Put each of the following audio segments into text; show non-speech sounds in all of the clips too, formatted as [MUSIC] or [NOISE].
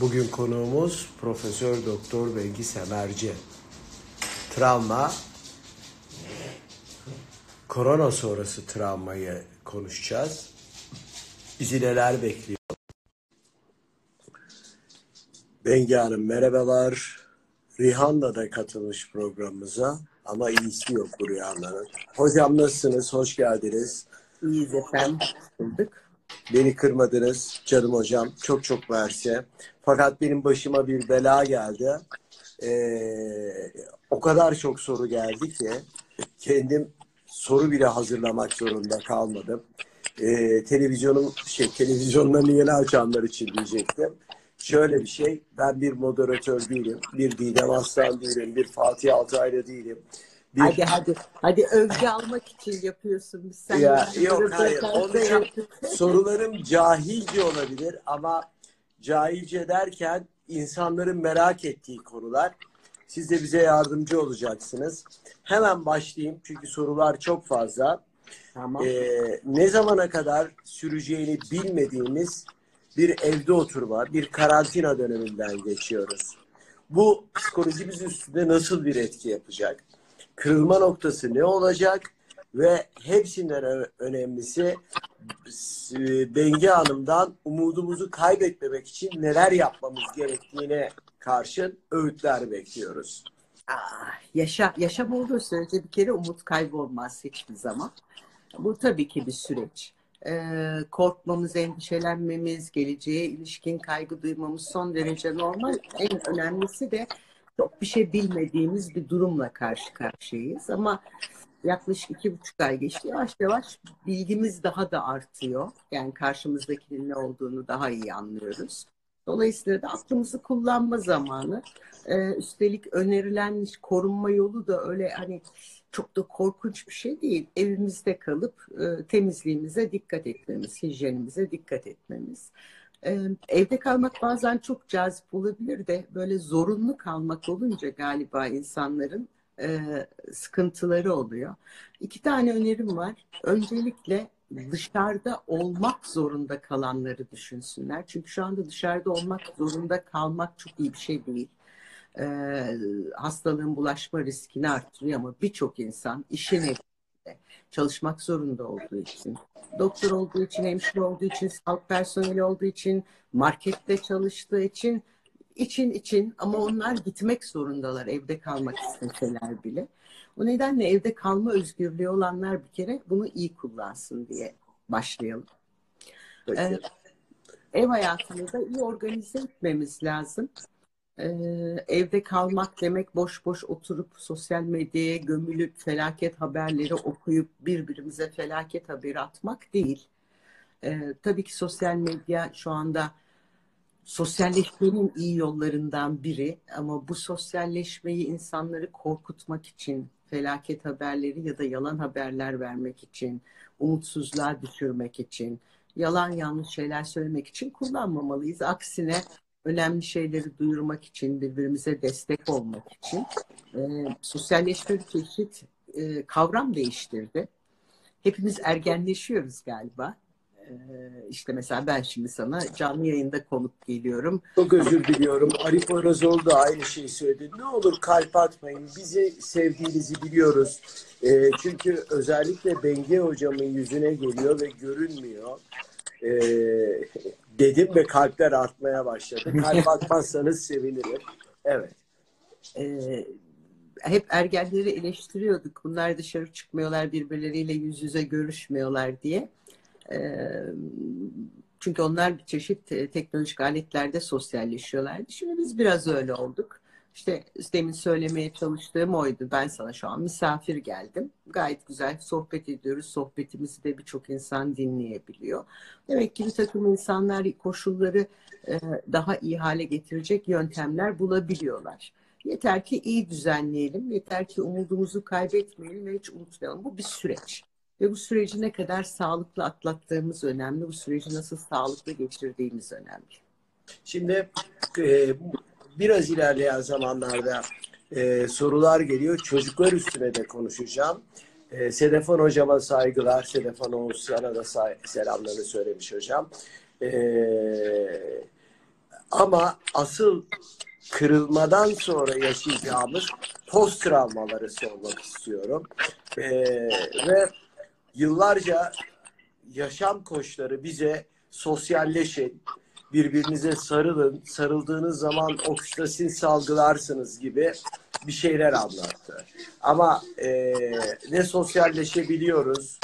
Bugün konuğumuz Profesör Doktor Bengi Semerci. Travma, korona sonrası travmayı konuşacağız. Bizi neler bekliyor? Bengi Hanım merhabalar. Rihanna da katılmış programımıza ama iyisi yok bu Rihanna'nın. Hocam nasılsınız? Hoş geldiniz. İyiyiz efendim. Beni kırmadınız canım hocam. Çok çok verse. Fakat benim başıma bir bela geldi. Ee, o kadar çok soru geldi ki kendim soru bile hazırlamak zorunda kalmadım. Ee, televizyonum şey televizyonlarını yeni açanlar için diyecektim. Şöyle bir şey, ben bir moderatör değilim, bir Didem Aslan değilim, bir Fatih Altaylı değilim. Bir... Hadi hadi. Hadi övgü almak için yapıyorsun. Biz sen Ya, yok hayır. Onun için [LAUGHS] sorularım cahilce olabilir ama cahilce derken insanların merak ettiği konular. Siz de bize yardımcı olacaksınız. Hemen başlayayım çünkü sorular çok fazla. Tamam. Ee, ne zamana kadar süreceğini bilmediğimiz bir evde oturma, bir karantina döneminden geçiyoruz. Bu psikolojimiz üstünde nasıl bir etki yapacak? Kırılma noktası ne olacak? Ve hepsinden önemlisi Bengi Hanım'dan umudumuzu kaybetmemek için neler yapmamız gerektiğine karşın öğütler bekliyoruz. Ah, yaşa, yaşam olduğu sürece bir kere umut kaybolmaz hiçbir zaman. Bu tabii ki bir süreç. Ee, korkmamız, endişelenmemiz, geleceğe ilişkin kaygı duymamız son derece normal. En önemlisi de çok bir şey bilmediğimiz bir durumla karşı karşıyayız. Ama yaklaşık iki buçuk ay geçti. Yavaş yavaş bilgimiz daha da artıyor. Yani karşımızdakinin ne olduğunu daha iyi anlıyoruz. Dolayısıyla da aklımızı kullanma zamanı. Ee, üstelik önerilen korunma yolu da öyle hani çok da korkunç bir şey değil. Evimizde kalıp e, temizliğimize dikkat etmemiz, hijyenimize dikkat etmemiz. Ee, evde kalmak bazen çok cazip olabilir de böyle zorunlu kalmak olunca galiba insanların e, sıkıntıları oluyor. İki tane önerim var. Öncelikle dışarıda olmak zorunda kalanları düşünsünler. Çünkü şu anda dışarıda olmak zorunda kalmak çok iyi bir şey değil. Ee, hastalığın bulaşma riskini arttırıyor ama birçok insan işin evinde çalışmak zorunda olduğu için, doktor olduğu için, hemşire olduğu için, sağlık personeli olduğu için, markette çalıştığı için, için için ama onlar gitmek zorundalar evde kalmak isteseler bile. O nedenle evde kalma özgürlüğü olanlar bir kere bunu iyi kullansın diye başlayalım. Peki. Ee, ev hayatını da iyi organize etmemiz lazım. Ee, evde kalmak demek boş boş oturup sosyal medyaya gömülüp felaket haberleri okuyup birbirimize felaket haberi atmak değil. Ee, tabii ki sosyal medya şu anda sosyalleşmenin iyi yollarından biri ama bu sosyalleşmeyi insanları korkutmak için felaket haberleri ya da yalan haberler vermek için, umutsuzluğa düşürmek için, yalan yanlış şeyler söylemek için kullanmamalıyız. Aksine önemli şeyleri duyurmak için, birbirimize destek olmak için e, sosyalleşme bir e, kavram değiştirdi. Hepimiz ergenleşiyoruz galiba. E, işte mesela ben şimdi sana canlı yayında konuk geliyorum. Çok özür diliyorum. Arif Orazoğlu da aynı şeyi söyledi. Ne olur kalp atmayın. Bizi sevdiğinizi biliyoruz. Ee, çünkü özellikle Bengi hocamın yüzüne geliyor ve görünmüyor. Ee, dedim ve kalpler artmaya başladı. [LAUGHS] Kalp atmazsanız sevinirim. Evet. e, hep ergenleri eleştiriyorduk. Bunlar dışarı çıkmıyorlar, birbirleriyle yüz yüze görüşmüyorlar diye. E, çünkü onlar bir çeşit te- teknolojik aletlerde sosyalleşiyorlardı. Şimdi biz biraz öyle olduk. İşte demin söylemeye çalıştığım oydu. Ben sana şu an misafir geldim. Gayet güzel sohbet ediyoruz. Sohbetimizi de birçok insan dinleyebiliyor. Demek ki bir takım insanlar koşulları e, daha iyi hale getirecek yöntemler bulabiliyorlar. Yeter ki iyi düzenleyelim, yeter ki umudumuzu kaybetmeyelim ve hiç unutmayalım. Bu bir süreç. Ve bu süreci ne kadar sağlıklı atlattığımız önemli, bu süreci nasıl sağlıklı geçirdiğimiz önemli. Şimdi e, biraz ilerleyen zamanlarda e, sorular geliyor. Çocuklar üstüne de konuşacağım. E, Sedefan hocama saygılar. Sedefan Oğuz sana da say- selamlarını söylemiş hocam. E, Ama asıl kırılmadan sonra yaşayacağımız post travmaları sormak istiyorum. Ee, ve yıllarca yaşam koçları bize sosyalleşin, birbirinize sarılın, sarıldığınız zaman oksitosin salgılarsınız gibi bir şeyler anlattı. Ama e, ne sosyalleşebiliyoruz,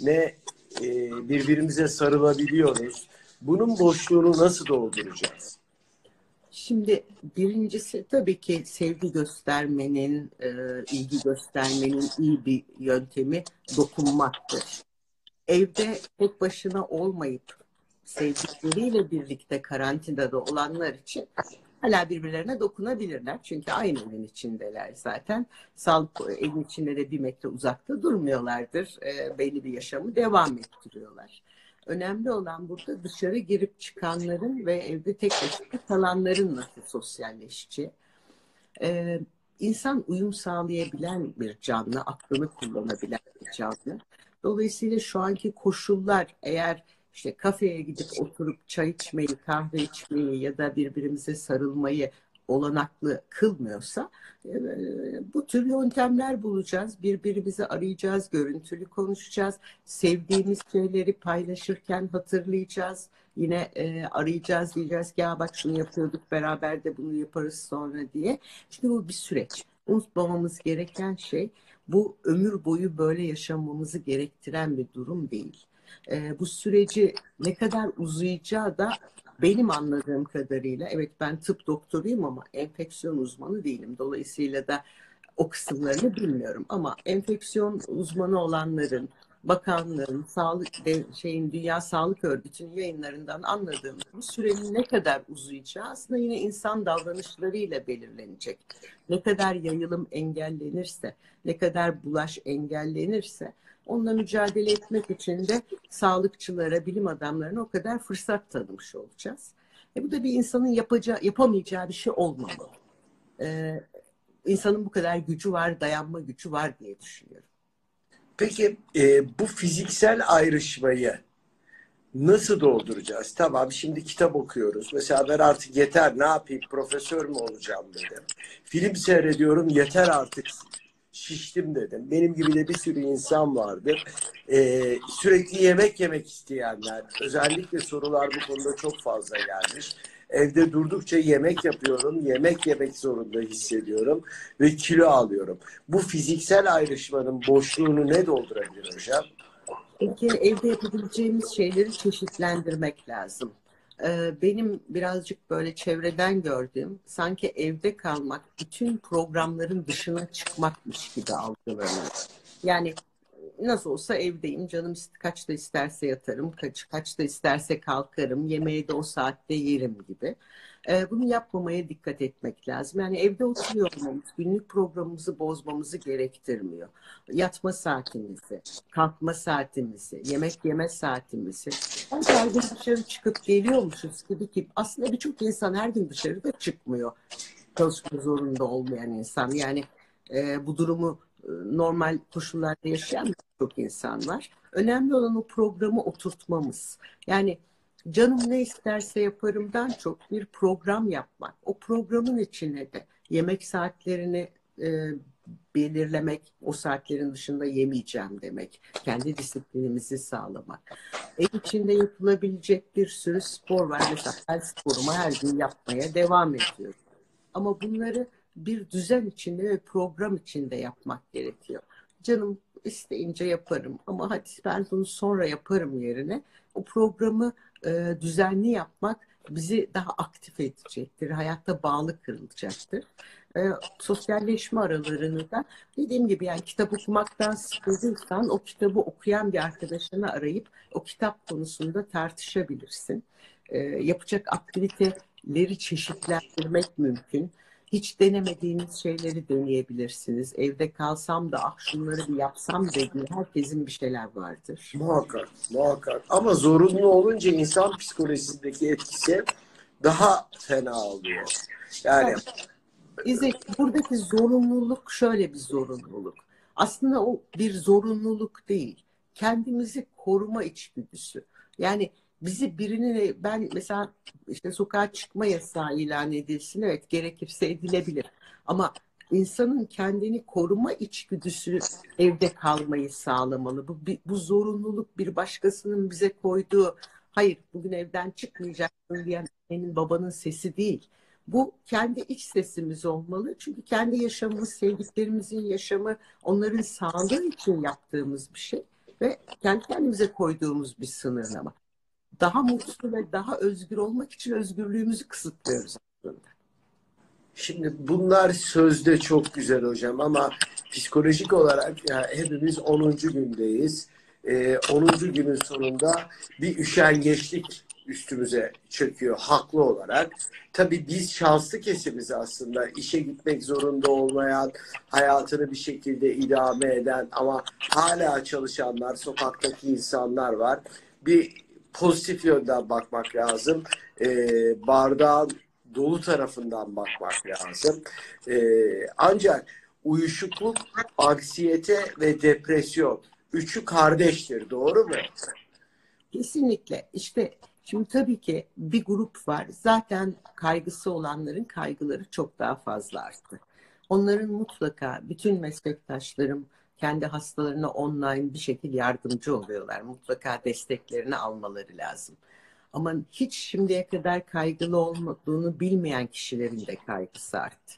ne e, birbirimize sarılabiliyoruz. Bunun boşluğunu nasıl dolduracağız? Şimdi birincisi tabii ki sevgi göstermenin, e, ilgi göstermenin iyi bir yöntemi dokunmaktır. Evde tek başına olmayıp sevdikleriyle birlikte karantinada olanlar için hala birbirlerine dokunabilirler. Çünkü aynı evin içindeler zaten. Sağlık evin içinde de bir metre uzakta durmuyorlardır. E, belli bir yaşamı devam ettiriyorlar. Önemli olan burada dışarı girip çıkanların ve evde tek başına kalanların nasıl sosyalleşeceği. Ee, insan uyum sağlayabilen bir canlı, aklını kullanabilen bir canlı. Dolayısıyla şu anki koşullar eğer işte kafeye gidip oturup çay içmeyi, kahve içmeyi ya da birbirimize sarılmayı olanaklı kılmıyorsa e, bu tür yöntemler bulacağız. Birbirimizi arayacağız, görüntülü konuşacağız. Sevdiğimiz şeyleri paylaşırken hatırlayacağız. Yine e, arayacağız diyeceğiz ki ya bak şunu yapıyorduk beraber de bunu yaparız sonra diye. Şimdi bu bir süreç. Unutmamamız gereken şey bu ömür boyu böyle yaşamamızı gerektiren bir durum değil. E, bu süreci ne kadar uzayacağı da benim anladığım kadarıyla evet ben tıp doktoruyum ama enfeksiyon uzmanı değilim. Dolayısıyla da o kısımlarını bilmiyorum ama enfeksiyon uzmanı olanların bakanlığın, sağlık şeyin Dünya Sağlık Örgütü'nün yayınlarından anladığım bu sürenin ne kadar uzayacağı aslında yine insan davranışlarıyla belirlenecek. Ne kadar yayılım engellenirse, ne kadar bulaş engellenirse onunla mücadele etmek için de sağlıkçılara, bilim adamlarına o kadar fırsat tanımış olacağız. E bu da bir insanın yapacağı, yapamayacağı bir şey olmamalı. Ee, insanın bu kadar gücü var, dayanma gücü var diye düşünüyorum. Peki e, bu fiziksel ayrışmayı nasıl dolduracağız? Tamam şimdi kitap okuyoruz. Mesela ben artık yeter ne yapayım profesör mü olacağım dedim. Film seyrediyorum yeter artık şiştim dedim. Benim gibi de bir sürü insan vardır. Ee, sürekli yemek yemek isteyenler. Özellikle sorular bu konuda çok fazla gelmiş. Evde durdukça yemek yapıyorum. Yemek yemek zorunda hissediyorum. Ve kilo alıyorum. Bu fiziksel ayrışmanın boşluğunu ne doldurabilir hocam? Peki evde yapabileceğimiz şeyleri çeşitlendirmek lazım. Ee, benim birazcık böyle çevreden gördüğüm sanki evde kalmak bütün programların dışına çıkmakmış gibi algılanıyor. Yani nasıl olsa evdeyim canım kaçta isterse yatarım kaç, kaçta isterse kalkarım yemeği de o saatte yerim gibi. Ee, bunu yapmamaya dikkat etmek lazım. Yani evde oturuyor günlük programımızı bozmamızı gerektirmiyor. Yatma saatimizi, kalkma saatimizi, yemek yeme saatimizi. Her dışarı çıkıp geliyormuşuz gibi ki aslında birçok insan her gün dışarıda çıkmıyor. Çalışma zorunda olmayan insan. Yani e, bu durumu e, normal koşullarda yaşayan çok insan var. Önemli olan o programı oturtmamız. Yani canım ne isterse yaparımdan çok bir program yapmak. O programın içine de yemek saatlerini e, belirlemek, o saatlerin dışında yemeyeceğim demek, kendi disiplinimizi sağlamak. Ev içinde yapılabilecek bir sürü spor var. Mesela ben sporumu her gün yapmaya devam ediyorum. Ama bunları bir düzen içinde ve program içinde yapmak gerekiyor. Canım isteyince yaparım ama hadi ben bunu sonra yaparım yerine o programı e, düzenli yapmak bizi daha aktif edecektir. Hayatta bağlı kırılacaktır. E, sosyalleşme aralarını da dediğim gibi yani kitap okumaktan sıkıldıysan o kitabı okuyan bir arkadaşını arayıp o kitap konusunda tartışabilirsin. E, yapacak aktiviteleri çeşitlendirmek mümkün hiç denemediğiniz şeyleri deneyebilirsiniz. Evde kalsam da ah şunları bir yapsam dediği herkesin bir şeyler vardır. Muhakkak, muhakkak. Ama zorunlu olunca insan psikolojisindeki etkisi daha fena oluyor. Yani İzzet, buradaki zorunluluk şöyle bir zorunluluk. Aslında o bir zorunluluk değil. Kendimizi koruma içgüdüsü. Yani bizi birinin ben mesela işte sokağa çıkma yasağı ilan edilsin evet gerekirse edilebilir ama insanın kendini koruma içgüdüsü evde kalmayı sağlamalı. Bu, bu zorunluluk bir başkasının bize koyduğu hayır bugün evden çıkmayacaksın diyen senin babanın sesi değil. Bu kendi iç sesimiz olmalı. Çünkü kendi yaşamımız, sevdiklerimizin yaşamı, onların sağlığı için yaptığımız bir şey ve kendi kendimize koyduğumuz bir sınırlama. Daha mutlu ve daha özgür olmak için özgürlüğümüzü kısıtlıyoruz aslında. Şimdi bunlar sözde çok güzel hocam ama psikolojik olarak ya hepimiz 10. gündeyiz. Ee, 10. günün sonunda bir üşengeçlik üstümüze çöküyor haklı olarak. Tabii biz şanslı kesimiz aslında. işe gitmek zorunda olmayan, hayatını bir şekilde idame eden ama hala çalışanlar, sokaktaki insanlar var. Bir pozitif yönden bakmak lazım. Ee, bardağın dolu tarafından bakmak lazım. Ee, ancak uyuşukluk, anksiyete ve depresyon üçü kardeştir. Doğru mu? Kesinlikle. İşte şimdi tabii ki bir grup var. Zaten kaygısı olanların kaygıları çok daha fazla arttı. Onların mutlaka bütün meslektaşlarım kendi hastalarına online bir şekilde yardımcı oluyorlar. Mutlaka desteklerini almaları lazım. Ama hiç şimdiye kadar kaygılı olmadığını bilmeyen kişilerin de kaygısı arttı.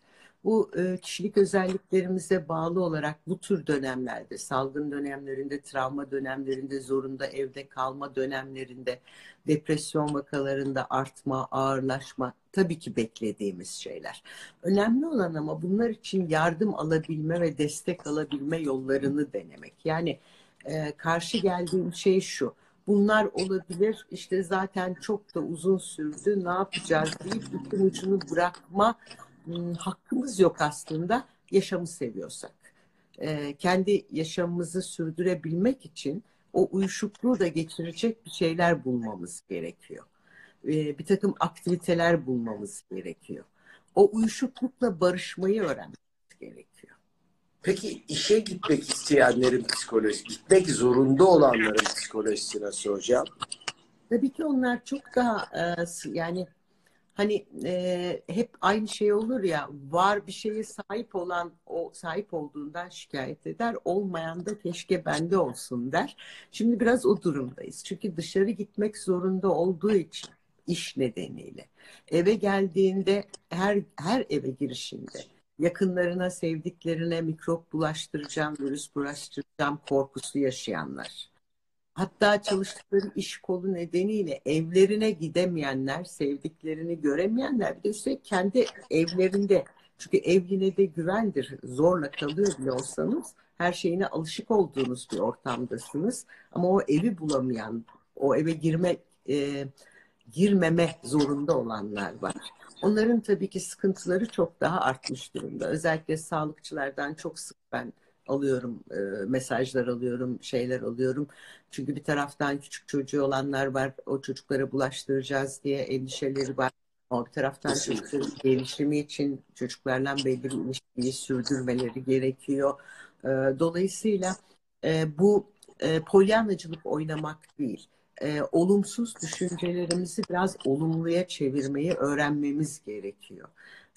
Bu e, kişilik özelliklerimize bağlı olarak bu tür dönemlerde, salgın dönemlerinde, travma dönemlerinde, zorunda evde kalma dönemlerinde, depresyon vakalarında artma, ağırlaşma tabii ki beklediğimiz şeyler. Önemli olan ama bunlar için yardım alabilme ve destek alabilme yollarını denemek. Yani e, karşı geldiğim şey şu bunlar olabilir. İşte zaten çok da uzun sürdü. Ne yapacağız deyip ipin ucunu bırakma hakkımız yok aslında yaşamı seviyorsak. Ee, kendi yaşamımızı sürdürebilmek için o uyuşukluğu da geçirecek bir şeyler bulmamız gerekiyor. Ee, bir takım aktiviteler bulmamız gerekiyor. O uyuşuklukla barışmayı öğrenmemiz gerekiyor. Peki işe gitmek isteyenlerin psikolojisi, gitmek zorunda olanların psikolojisi nasıl hocam? Tabii ki onlar çok daha e, yani hani e, hep aynı şey olur ya var bir şeye sahip olan o sahip olduğundan şikayet eder olmayan da keşke bende olsun der. Şimdi biraz o durumdayız. Çünkü dışarı gitmek zorunda olduğu için iş nedeniyle eve geldiğinde her her eve girişinde yakınlarına, sevdiklerine mikrop bulaştıracağım, virüs bulaştıracağım korkusu yaşayanlar. Hatta çalıştıkları iş kolu nedeniyle evlerine gidemeyenler, sevdiklerini göremeyenler bir de üstelik kendi evlerinde çünkü ev yine de güvendir. Zorla kalıyor bile olsanız her şeyine alışık olduğunuz bir ortamdasınız. Ama o evi bulamayan, o eve girme e, girmeme zorunda olanlar var. Onların tabii ki sıkıntıları çok daha artmış durumda. Özellikle sağlıkçılardan çok sık ben alıyorum, e, mesajlar alıyorum, şeyler alıyorum. Çünkü bir taraftan küçük çocuğu olanlar var, o çocuklara bulaştıracağız diye endişeleri var. Ama bir taraftan çocukların gelişimi için çocuklarla belli bir ilişkiyi sürdürmeleri gerekiyor. E, dolayısıyla e, bu e, polyanacılık oynamak değil e, olumsuz düşüncelerimizi biraz olumluya çevirmeyi öğrenmemiz gerekiyor.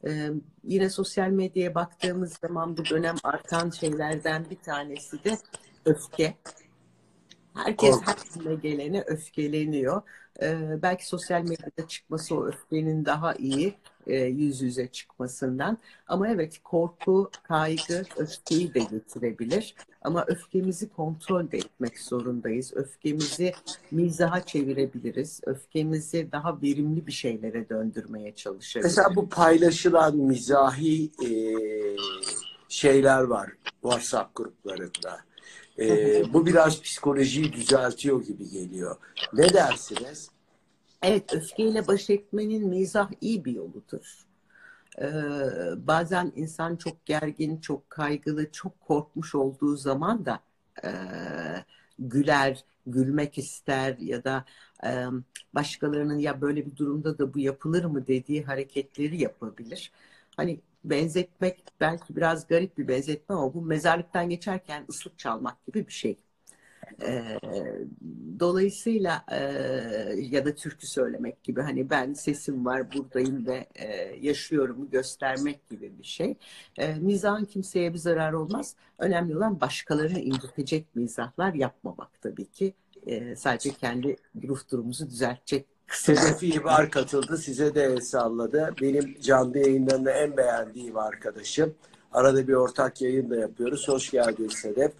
E, yine sosyal medyaya baktığımız zaman bu dönem artan şeylerden bir tanesi de öfke. Herkes her gelene öfkeleniyor. Ee, belki sosyal medyada çıkması o öfkenin daha iyi e, yüz yüze çıkmasından. Ama evet korku, kaygı öfkeyi de getirebilir. Ama öfkemizi kontrol de etmek zorundayız. Öfkemizi mizaha çevirebiliriz. Öfkemizi daha verimli bir şeylere döndürmeye çalışabiliriz. Mesela bu paylaşılan mizahi e, şeyler var WhatsApp gruplarında. E, bu biraz psikolojiyi düzeltiyor gibi geliyor. Ne dersiniz? Evet, öfkeyle baş etmenin mizah iyi bir yoludur. Ee, bazen insan çok gergin, çok kaygılı, çok korkmuş olduğu zaman da e, güler, gülmek ister ya da e, başkalarının ya böyle bir durumda da bu yapılır mı dediği hareketleri yapabilir. Hani benzetmek belki biraz garip bir benzetme ama bu mezarlıktan geçerken ıslık çalmak gibi bir şey. E, dolayısıyla e, ya da türkü söylemek gibi hani ben sesim var buradayım ve e, yaşıyorum göstermek gibi bir şey. E, mizahın kimseye bir zarar olmaz. Önemli olan başkalarını incitecek mizahlar yapmamak tabii ki. E, sadece kendi ruh durumumuzu düzeltecek Sedef İbar katıldı. Size de el salladı. Benim canlı yayınlarında en beğendiğim arkadaşım. Arada bir ortak yayın da yapıyoruz. Hoş geldin Sedef.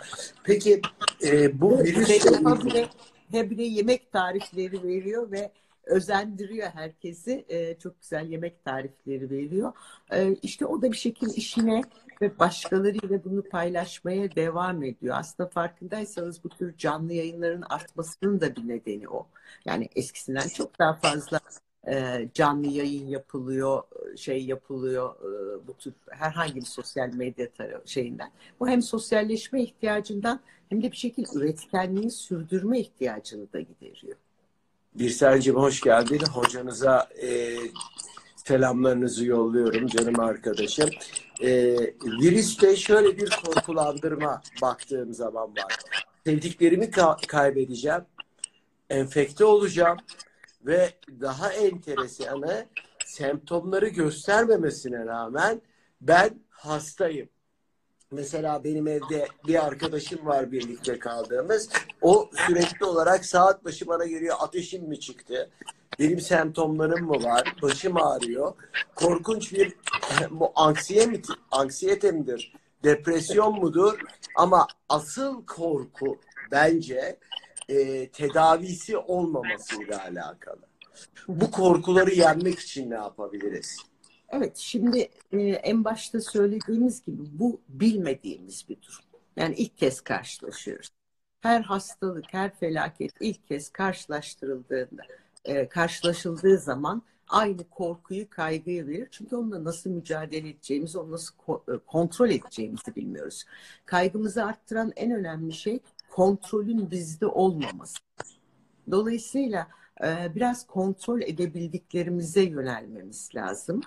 Peki e, bu virüsle habire yemek tarifleri veriyor ve özendiriyor herkesi. E, çok güzel yemek tarifleri veriyor. E, işte o da bir şekilde işine ve başkalarıyla bunu paylaşmaya devam ediyor. Aslında farkındaysanız bu tür canlı yayınların artmasının da bir nedeni o. Yani eskisinden çok daha fazla canlı yayın yapılıyor, şey yapılıyor bu tür herhangi bir sosyal medya şeyinden. Bu hem sosyalleşme ihtiyacından hem de bir şekilde üretkenliği sürdürme ihtiyacını da gideriyor. Birsel'cim hoş geldin. Hocanıza e, selamlarınızı yolluyorum canım arkadaşım. E, virüste şöyle bir korkulandırma baktığım zaman var. Sevdiklerimi ka- kaybedeceğim, enfekte olacağım ve daha enteresanı semptomları göstermemesine rağmen ben hastayım. Mesela benim evde bir arkadaşım var birlikte kaldığımız. O sürekli olarak saat başı bana geliyor ateşim mi çıktı? Benim semptomlarım mı var? Başım ağrıyor. Korkunç bir [LAUGHS] bu anksiye mi, anksiyete midir? Depresyon mudur? Ama asıl korku bence e, tedavisi olmamasıyla alakalı. Bu korkuları yenmek için ne yapabiliriz? Evet, şimdi e, en başta söylediğimiz gibi bu bilmediğimiz bir durum. Yani ilk kez karşılaşıyoruz. Her hastalık, her felaket ilk kez karşılaştırıldığında, e, karşılaşıldığı zaman aynı korkuyu, kaygıyı verir. Çünkü onunla nasıl mücadele edeceğimizi, onu nasıl ko- e, kontrol edeceğimizi bilmiyoruz. Kaygımızı arttıran en önemli şey kontrolün bizde olmaması. Dolayısıyla e, biraz kontrol edebildiklerimize yönelmemiz lazım.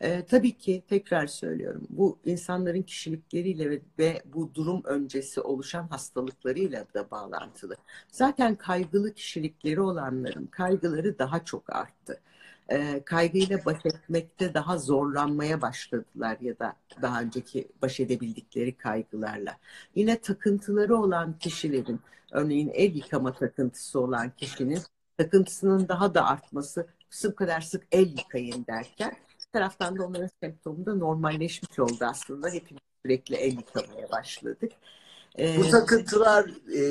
E, tabii ki tekrar söylüyorum bu insanların kişilikleriyle ve, ve bu durum öncesi oluşan hastalıklarıyla da bağlantılı. Zaten kaygılı kişilikleri olanların kaygıları daha çok arttı. E, kaygıyla baş etmekte daha zorlanmaya başladılar ya da daha önceki baş edebildikleri kaygılarla. Yine takıntıları olan kişilerin örneğin el yıkama takıntısı olan kişinin takıntısının daha da artması bu kadar sık el yıkayın derken bir taraftan da onların semptomu da normalleşmiş oldu aslında. Hepimiz sürekli el yıkamaya başladık. Ee, Bu takıntılar e,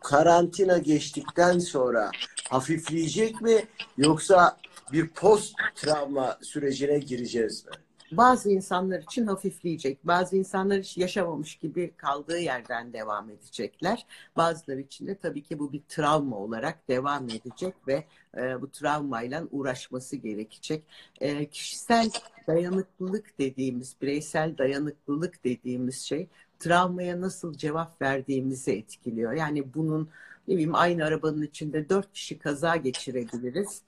karantina geçtikten sonra hafifleyecek mi yoksa bir post travma sürecine gireceğiz mi? Bazı insanlar için hafifleyecek. Bazı insanlar hiç yaşamamış gibi kaldığı yerden devam edecekler. Bazıları için de tabii ki bu bir travma olarak devam edecek ve e, bu travmayla uğraşması gerekecek. E, kişisel dayanıklılık dediğimiz, bireysel dayanıklılık dediğimiz şey travmaya nasıl cevap verdiğimizi etkiliyor. Yani bunun ne bileyim aynı arabanın içinde dört kişi kaza geçirebiliriz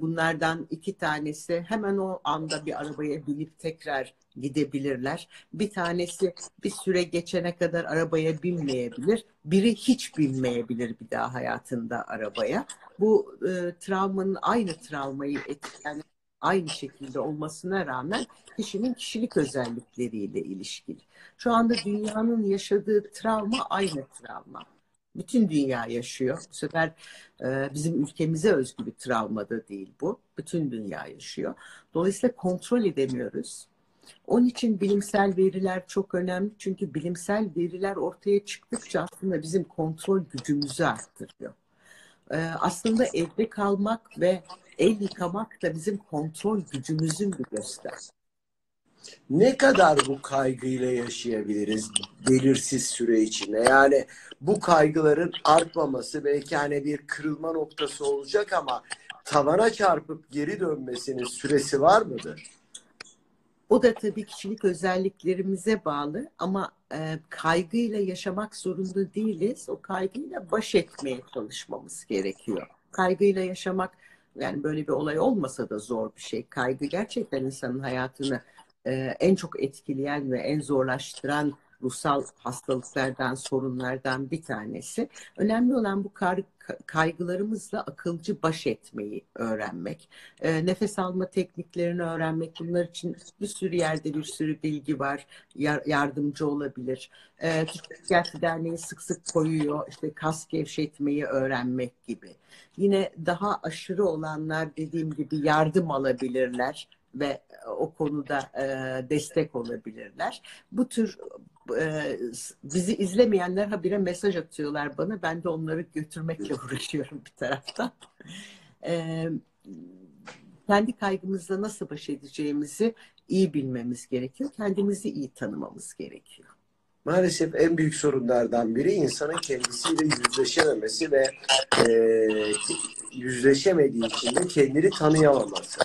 Bunlardan iki tanesi hemen o anda bir arabaya binip tekrar gidebilirler. Bir tanesi bir süre geçene kadar arabaya binmeyebilir. Biri hiç binmeyebilir bir daha hayatında arabaya. Bu e, travmanın aynı travmayı etkileyen aynı şekilde olmasına rağmen kişinin kişilik özellikleriyle ilişkili. Şu anda dünyanın yaşadığı travma aynı travma bütün dünya yaşıyor. Bu sefer e, bizim ülkemize özgü bir travma da değil bu. Bütün dünya yaşıyor. Dolayısıyla kontrol edemiyoruz. Onun için bilimsel veriler çok önemli. Çünkü bilimsel veriler ortaya çıktıkça aslında bizim kontrol gücümüzü arttırıyor. E, aslında evde kalmak ve el yıkamak da bizim kontrol gücümüzün bir göstergesi. Ne kadar bu kaygıyla yaşayabiliriz belirsiz süre içinde? Yani bu kaygıların artmaması belki hani bir kırılma noktası olacak ama tavana çarpıp geri dönmesinin süresi var mıdır? O da tabii kişilik özelliklerimize bağlı ama e, kaygıyla yaşamak zorunda değiliz. O kaygıyla baş etmeye çalışmamız gerekiyor. Kaygıyla yaşamak yani böyle bir olay olmasa da zor bir şey. Kaygı gerçekten insanın hayatını e, en çok etkileyen ve en zorlaştıran ruhsal hastalıklardan, sorunlardan bir tanesi. Önemli olan bu kaygılarımızla akılcı baş etmeyi öğrenmek. E, nefes alma tekniklerini öğrenmek. Bunlar için bir sürü yerde bir sürü bilgi var. Yar, yardımcı olabilir. E, Türk Psikiyatri Derneği sık sık koyuyor. İşte kas gevşetmeyi öğrenmek gibi. Yine daha aşırı olanlar dediğim gibi yardım alabilirler ve o konuda e, destek olabilirler. Bu tür e, bizi izlemeyenler habire mesaj atıyorlar bana. Ben de onları götürmekle uğraşıyorum bir taraftan. E, kendi kaygımızla nasıl baş edeceğimizi iyi bilmemiz gerekiyor. Kendimizi iyi tanımamız gerekiyor. Maalesef en büyük sorunlardan biri insanın kendisiyle yüzleşememesi ve e, yüzleşemediği için de kendini tanıyamaması,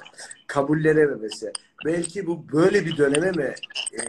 kabullenememesi. Belki bu böyle bir döneme mi e,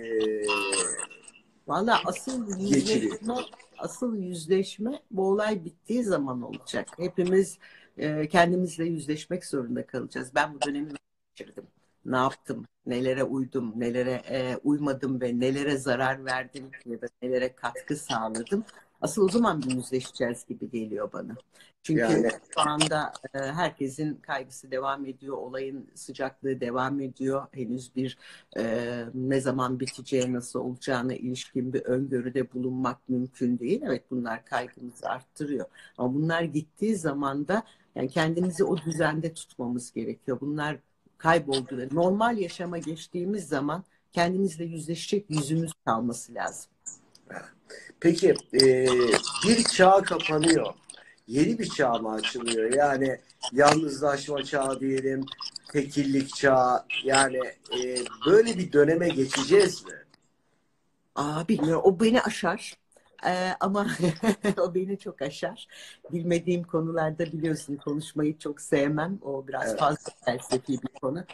Valla asıl yüzleşme, asıl yüzleşme bu olay bittiği zaman olacak. Hepimiz e, kendimizle yüzleşmek zorunda kalacağız. Ben bu dönemi geçirdim. Ne yaptım? Nelere uydum? Nelere e, uymadım ve nelere zarar verdim ya da nelere katkı sağladım? Asıl o zaman bir yüzleşeceğiz gibi geliyor bana. Çünkü yani... şu anda e, herkesin kaygısı devam ediyor, olayın sıcaklığı devam ediyor. Henüz bir e, ne zaman biteceği, nasıl olacağına ilişkin bir öngörüde bulunmak mümkün değil. Evet bunlar kaygımızı arttırıyor. Ama bunlar gittiği zaman da yani kendimizi o düzende tutmamız gerekiyor. Bunlar kayboldu. Normal yaşama geçtiğimiz zaman kendimizle yüzleşecek yüzümüz kalması lazım. Peki e, bir çağ kapanıyor. Yeni bir çağ mı açılıyor? Yani yalnızlaşma çağı diyelim, tekillik çağı. Yani e, böyle bir döneme geçeceğiz mi? Aa bilmiyorum. O beni aşar. Ee, ama [LAUGHS] o beni çok aşar. Bilmediğim konularda biliyorsun konuşmayı çok sevmem. O biraz evet. fazla felsefi bir konu.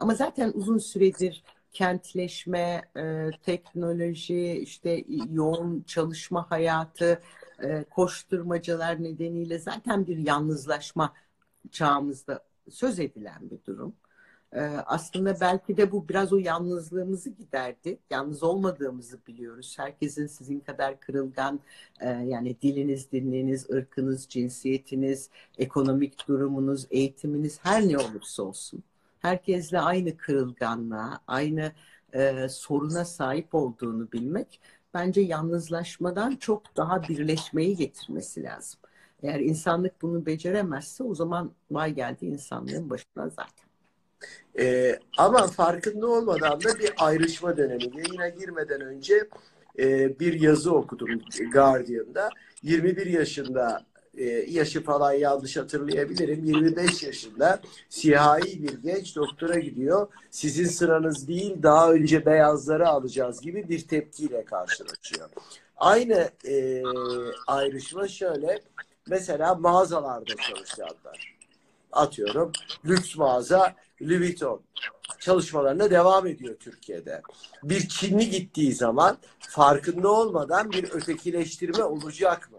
Ama zaten uzun süredir kentleşme, e, teknoloji, işte yoğun çalışma hayatı, e, koşturmacalar nedeniyle zaten bir yalnızlaşma çağımızda söz edilen bir durum. E, aslında belki de bu biraz o yalnızlığımızı giderdi. Yalnız olmadığımızı biliyoruz. Herkesin sizin kadar kırılgan e, yani diliniz, dininiz, ırkınız, cinsiyetiniz, ekonomik durumunuz, eğitiminiz her ne olursa olsun herkesle aynı kırılganlığa, aynı e, soruna sahip olduğunu bilmek bence yalnızlaşmadan çok daha birleşmeyi getirmesi lazım. Eğer insanlık bunu beceremezse o zaman vay geldi insanlığın başına zaten. Ee, ama farkında olmadan da bir ayrışma dönemi. Yayına girmeden önce e, bir yazı okudum Guardian'da. 21 yaşında yaşı falan yanlış hatırlayabilirim. 25 yaşında siyahi bir genç doktora gidiyor. Sizin sıranız değil daha önce beyazları alacağız gibi bir tepkiyle karşılaşıyor. Aynı e, ayrışma şöyle. Mesela mağazalarda çalışanlar. Atıyorum lüks mağaza Louis Vuitton çalışmalarına devam ediyor Türkiye'de. Bir Çinli gittiği zaman farkında olmadan bir ötekileştirme olacak mı?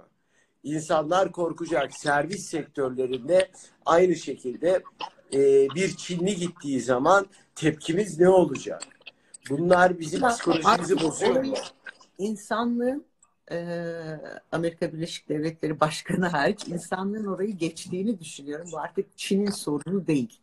İnsanlar korkacak. Servis sektörlerinde aynı şekilde e, bir Çinli gittiği zaman tepkimiz ne olacak? Bunlar bizim psikolojimizi bozuyor mu? İnsanlığın e, Amerika Birleşik Devletleri Başkanı hariç insanlığın orayı geçtiğini düşünüyorum. Bu artık Çin'in sorunu değil.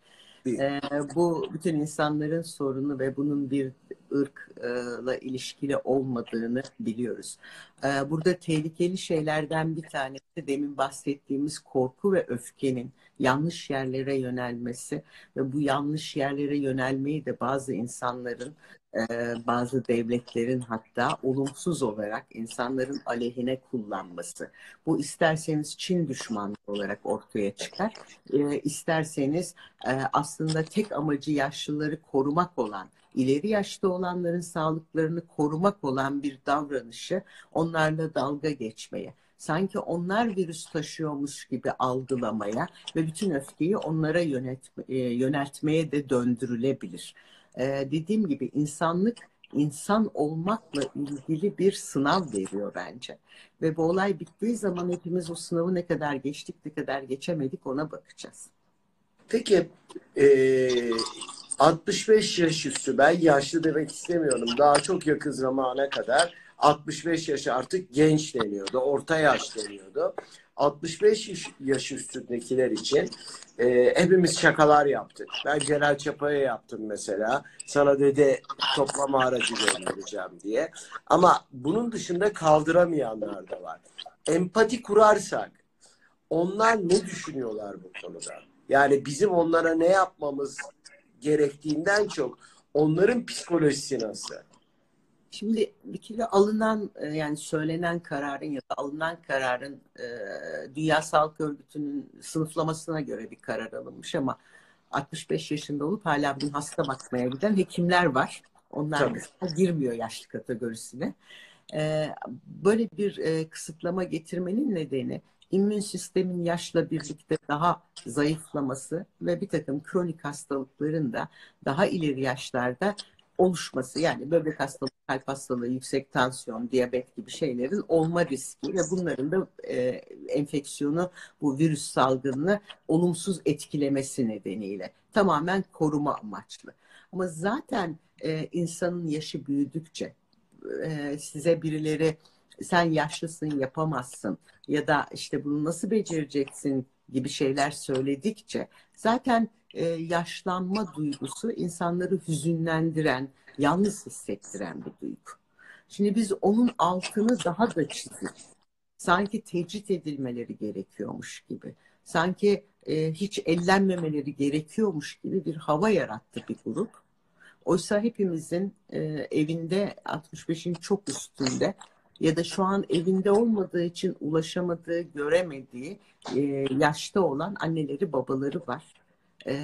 E, bu bütün insanların sorunu ve bunun bir ırkla ilişkili olmadığını biliyoruz. E, burada tehlikeli şeylerden bir tanesi demin bahsettiğimiz korku ve öfkenin yanlış yerlere yönelmesi ve bu yanlış yerlere yönelmeyi de bazı insanların e, bazı devletlerin hatta olumsuz olarak insanların aleyhine kullanması. Bu isterseniz Çin düşmanlığı olarak ortaya çıkar. E, isterseniz e, aslında tek amacı yaşlıları korumak olan, ileri yaşta olanların sağlıklarını korumak olan bir davranışı onlarla dalga geçmeye sanki onlar virüs taşıyormuş gibi algılamaya ve bütün öfkeyi onlara yönetme, yöneltmeye de döndürülebilir e, dediğim gibi insanlık insan olmakla ilgili bir sınav veriyor bence. Ve bu olay bittiği zaman hepimiz o sınavı ne kadar geçtik ne kadar geçemedik ona bakacağız. Peki e, 65 yaş üstü ben yaşlı demek istemiyorum. Daha çok yakın zamana kadar 65 yaş artık genç deniyordu, orta yaş deniyordu. 65 yaş, üstündekiler için e, hepimiz şakalar yaptık. Ben Celal Çapa'ya yaptım mesela. Sana dedi toplama aracı göndereceğim diye. Ama bunun dışında kaldıramayanlar da var. Empati kurarsak onlar ne düşünüyorlar bu konuda? Yani bizim onlara ne yapmamız gerektiğinden çok onların psikolojisi nasıl? Şimdi bir kere alınan e, yani söylenen kararın ya da alınan kararın e, Dünya Sağlık Örgütü'nün sınıflamasına göre bir karar alınmış ama 65 yaşında olup hala bir hasta bakmaya giden hekimler var. Onlar Tabii. mesela girmiyor yaşlı kategorisine. E, böyle bir e, kısıtlama getirmenin nedeni immün sistemin yaşla birlikte daha zayıflaması ve bir takım kronik hastalıkların da daha ileri yaşlarda oluşması yani böbrek hastalığı, kalp hastalığı, yüksek tansiyon, diyabet gibi şeylerin olma riski ve bunların da e, enfeksiyonu, bu virüs salgınını olumsuz etkilemesi nedeniyle tamamen koruma amaçlı. Ama zaten e, insanın yaşı büyüdükçe e, size birileri sen yaşlısın yapamazsın ya da işte bunu nasıl becereceksin gibi şeyler söyledikçe zaten e, yaşlanma duygusu insanları hüzünlendiren, yalnız hissettiren bir duygu. Şimdi biz onun altını daha da çizip sanki tecrit edilmeleri gerekiyormuş gibi, sanki e, hiç ellenmemeleri gerekiyormuş gibi bir hava yarattı bir grup. Oysa hepimizin e, evinde 65'in çok üstünde ya da şu an evinde olmadığı için ulaşamadığı, göremediği e, yaşta olan anneleri, babaları var. E,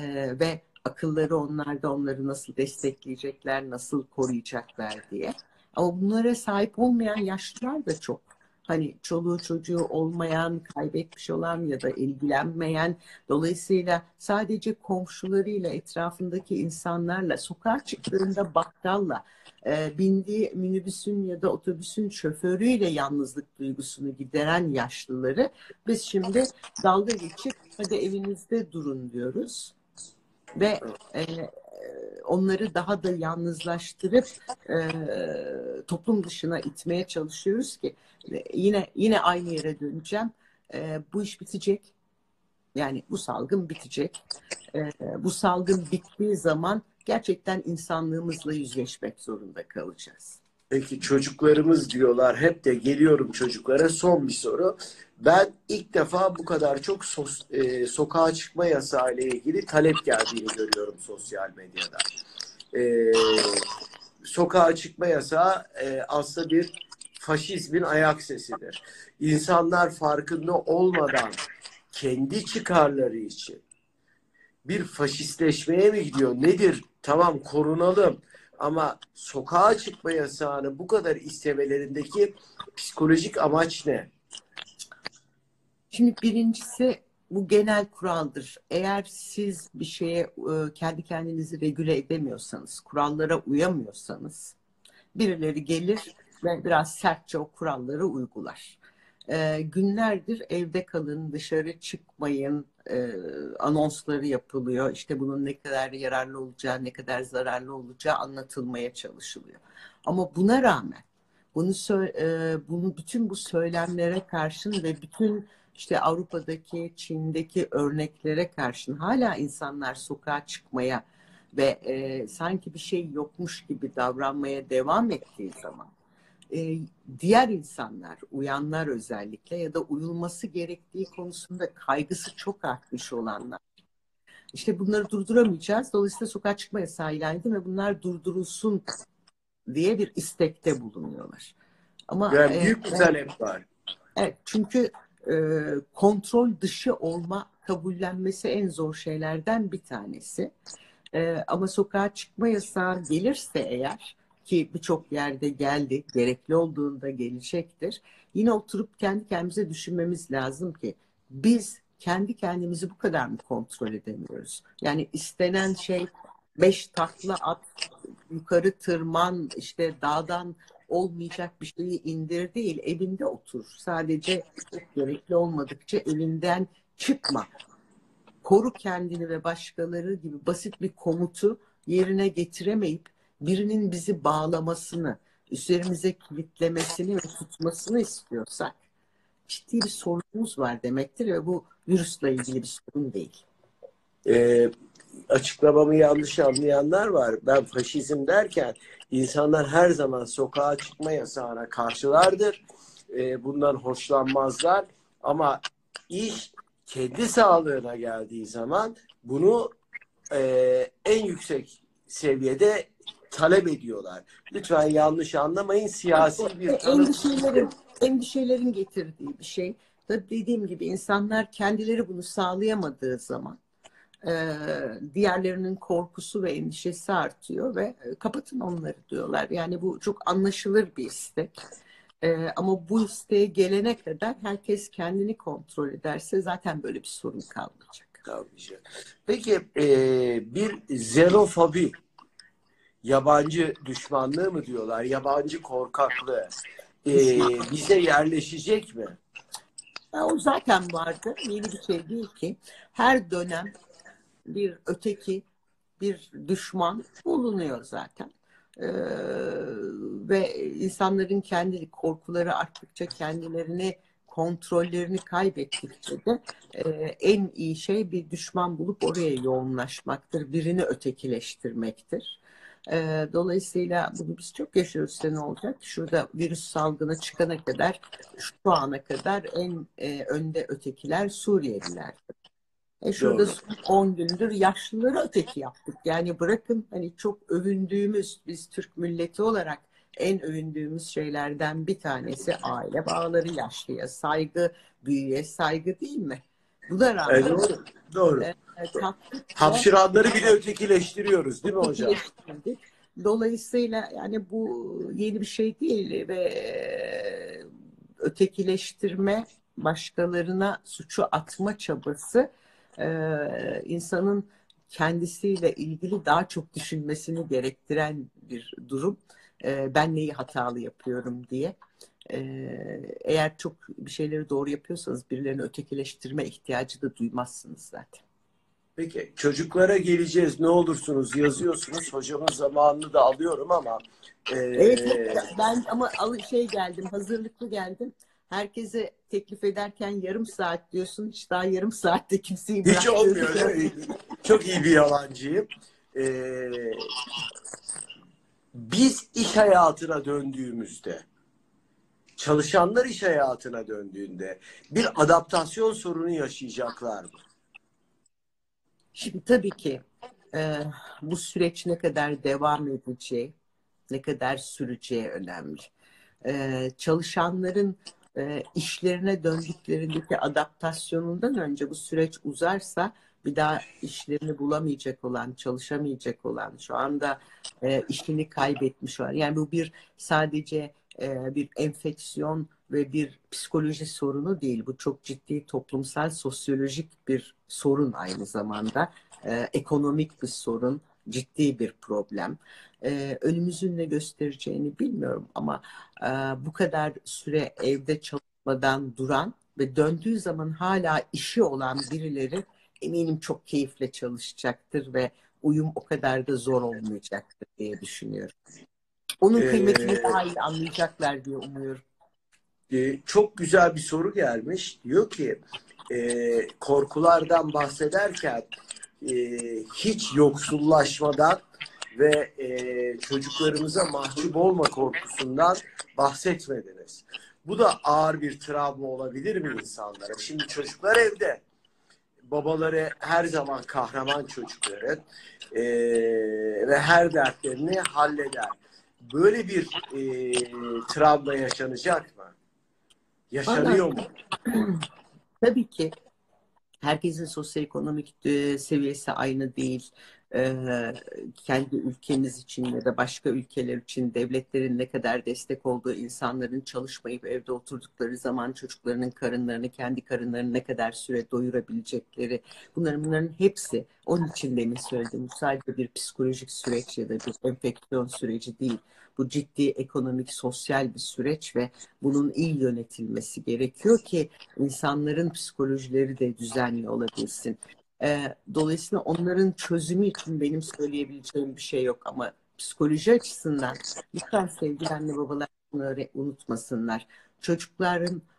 ve akılları onlarda onları nasıl destekleyecekler, nasıl koruyacaklar diye. Ama bunlara sahip olmayan yaşlılar da çok. Hani çoluğu çocuğu olmayan, kaybetmiş olan ya da ilgilenmeyen, dolayısıyla sadece komşularıyla, etrafındaki insanlarla, sokağa çıktığında bakkalla, e, bindiği minibüsün ya da otobüsün şoförüyle yalnızlık duygusunu gideren yaşlıları biz şimdi dalga geçip hadi evinizde durun diyoruz ve e, onları daha da yalnızlaştırıp e, toplum dışına itmeye çalışıyoruz ki yine yine aynı yere döneceğim. E, bu iş bitecek. Yani bu salgın bitecek. E, bu salgın bittiği zaman gerçekten insanlığımızla yüzleşmek zorunda kalacağız. Peki çocuklarımız diyorlar. Hep de geliyorum çocuklara. Son bir soru. Ben ilk defa bu kadar çok sos, e, sokağa çıkma yasağı ile ilgili talep geldiğini görüyorum sosyal medyada. E, sokağa çıkma yasağı e, aslında bir faşizmin ayak sesidir. İnsanlar farkında olmadan kendi çıkarları için bir faşistleşmeye mi gidiyor? Nedir? Tamam korunalım ama sokağa çıkma yasağını bu kadar istemelerindeki psikolojik amaç ne? Şimdi birincisi bu genel kuraldır. Eğer siz bir şeye e, kendi kendinizi regüle edemiyorsanız, kurallara uyamıyorsanız birileri gelir ve biraz sertçe o kuralları uygular. E, günlerdir evde kalın, dışarı çıkmayın e, anonsları yapılıyor. İşte bunun ne kadar yararlı olacağı, ne kadar zararlı olacağı anlatılmaya çalışılıyor. Ama buna rağmen bunu e, bunu bütün bu söylemlere karşın ve bütün işte Avrupa'daki, Çin'deki örneklere karşın hala insanlar sokağa çıkmaya ve e, sanki bir şey yokmuş gibi davranmaya devam ettiği zaman e, diğer insanlar, uyanlar özellikle ya da uyulması gerektiği konusunda kaygısı çok artmış olanlar. İşte bunları durduramayacağız. Dolayısıyla sokağa çıkma yasağı ilan edin ve bunlar durdurulsun diye bir istekte bulunuyorlar. Ama yani büyük bir talep var. Evet, çünkü e, kontrol dışı olma kabullenmesi en zor şeylerden bir tanesi. E, ama sokağa çıkma yasağı gelirse eğer ki birçok yerde geldi, gerekli olduğunda gelecektir. Yine oturup kendi kendimize düşünmemiz lazım ki biz kendi kendimizi bu kadar mı kontrol edemiyoruz? Yani istenen şey beş takla at, yukarı tırman, işte dağdan olmayacak bir şeyi indir değil, evinde otur. Sadece gerekli olmadıkça evinden çıkma. Koru kendini ve başkaları gibi basit bir komutu yerine getiremeyip birinin bizi bağlamasını, üzerimize kilitlemesini ve tutmasını istiyorsak ciddi bir sorunumuz var demektir ve bu virüsle ilgili bir sorun değil. Ee, açıklamamı yanlış anlayanlar var. Ben faşizm derken insanlar her zaman sokağa çıkma yasağına karşılardır. Ee, bundan hoşlanmazlar. Ama iş kendi sağlığına geldiği zaman bunu e, en yüksek seviyede talep ediyorlar. Lütfen yanlış anlamayın. Siyasi bir tanım. Endişelerin, endişelerin getirdiği bir şey. Tabii dediğim gibi insanlar kendileri bunu sağlayamadığı zaman e, diğerlerinin korkusu ve endişesi artıyor ve e, kapatın onları diyorlar. Yani bu çok anlaşılır bir istek. E, ama bu isteğe gelene kadar herkes kendini kontrol ederse zaten böyle bir sorun kalmayacak. Kalmayacak. Peki e, bir xenofobi, yabancı düşmanlığı mı diyorlar, yabancı korkaklığı e, bize yerleşecek mi? Ya o zaten vardı. Yeni bir şey değil ki. Her dönem bir öteki, bir düşman bulunuyor zaten. Ee, ve insanların kendi korkuları arttıkça kendilerini kontrollerini kaybettikçe de e, en iyi şey bir düşman bulup oraya yoğunlaşmaktır. Birini ötekileştirmektir. E, dolayısıyla bunu biz çok yaşıyoruz ne olacak? Şurada virüs salgını çıkana kadar şu ana kadar en e, önde ötekiler Suriyeliler. E şurada Doğru. son 10 gündür yaşlıları öteki yaptık. Yani bırakın hani çok övündüğümüz biz Türk milleti olarak en övündüğümüz şeylerden bir tanesi aile bağları, yaşlıya saygı, büyüye saygı değil mi? Buna rağmen E, doğru. Doğru. e, Hapşıranları bile ötekileştiriyoruz değil mi hocam? Dolayısıyla yani bu yeni bir şey değil ve ötekileştirme başkalarına suçu atma çabası e, insanın kendisiyle ilgili daha çok düşünmesini gerektiren bir durum. E, ben neyi hatalı yapıyorum diye. Eğer çok bir şeyleri doğru yapıyorsanız birilerini ötekileştirme ihtiyacı da duymazsınız zaten. Peki çocuklara geleceğiz ne olursunuz yazıyorsunuz hocamın zamanını da alıyorum ama e, Evet, evet. ben ama al- şey geldim, hazırlıklı geldim. Herkese teklif ederken yarım saat diyorsun. Hiç daha yarım saatte kimseyi hiç olmuyor bırakmıyorsun. değil mi? Çok iyi bir yalancıyım. E, biz iş hayatına döndüğümüzde çalışanlar iş hayatına döndüğünde bir adaptasyon sorunu yaşayacaklar mı? Şimdi tabii ki e, bu süreç ne kadar devam edeceği, ne kadar süreceği önemli. E, çalışanların e, işlerine döndüklerindeki adaptasyonundan önce bu süreç uzarsa bir daha işlerini bulamayacak olan, çalışamayacak olan, şu anda e, işini kaybetmiş olan. Yani bu bir sadece e, bir enfeksiyon ve bir psikoloji sorunu değil. Bu çok ciddi toplumsal, sosyolojik bir sorun aynı zamanda. E, ekonomik bir sorun, ciddi bir problem. E, önümüzün ne göstereceğini bilmiyorum ama e, bu kadar süre evde çalışmadan duran ve döndüğü zaman hala işi olan birileri eminim çok keyifle çalışacaktır ve uyum o kadar da zor olmayacaktır diye düşünüyorum. Onun Ee, kıymetini daha iyi anlayacaklar diye umuyorum. Ee, çok güzel bir soru gelmiş. Diyor ki e, korkulardan bahsederken e, hiç yoksullaşmadan ve e, çocuklarımıza mahcup olma korkusundan bahsetmediniz. Bu da ağır bir travma olabilir mi insanlara? Şimdi çocuklar evde. Babaları her zaman kahraman çocukların e, ve her dertlerini halleder. Böyle bir e, travma yaşanacak mı? Yaşanıyor mu? [CLEARS THROAT] Tabii ki herkesin sosyoekonomik e, seviyesi aynı değil. E, kendi ülkemiz için ya da başka ülkeler için devletlerin ne kadar destek olduğu, insanların çalışmayıp evde oturdukları zaman çocuklarının karınlarını, kendi karınlarını ne kadar süre doyurabilecekleri, bunların bunların hepsi onun için demin söyledim. Bu sadece bir psikolojik süreç ya da bir enfeksiyon süreci değil. Bu ciddi ekonomik, sosyal bir süreç ve bunun iyi yönetilmesi gerekiyor ki insanların psikolojileri de düzenli olabilsin. Ee, dolayısıyla onların çözümü için benim söyleyebileceğim bir şey yok ama psikoloji açısından lütfen sevgili anne babalar bunları unutmasınlar. Çocukların e,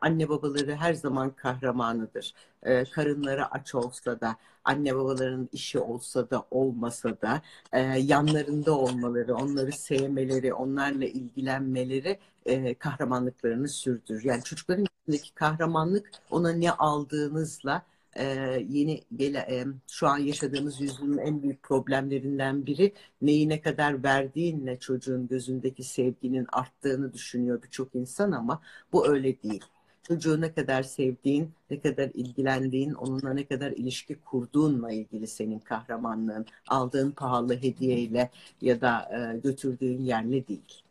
anne babaları her zaman kahramanıdır. E, karınları aç olsa da, anne babaların işi olsa da olmasa da e, yanlarında olmaları, onları sevmeleri, onlarla ilgilenmeleri e, kahramanlıklarını sürdürür. Yani çocukların içindeki kahramanlık ona ne aldığınızla e, yeni gele, e, şu an yaşadığımız yüzyılın en büyük problemlerinden biri neyi ne kadar verdiğinle çocuğun gözündeki sevginin arttığını düşünüyor birçok insan ama bu öyle değil. Çocuğu ne kadar sevdiğin, ne kadar ilgilendiğin, onunla ne kadar ilişki kurduğunla ilgili senin kahramanlığın, aldığın pahalı hediyeyle ya da e, götürdüğün yerle değil.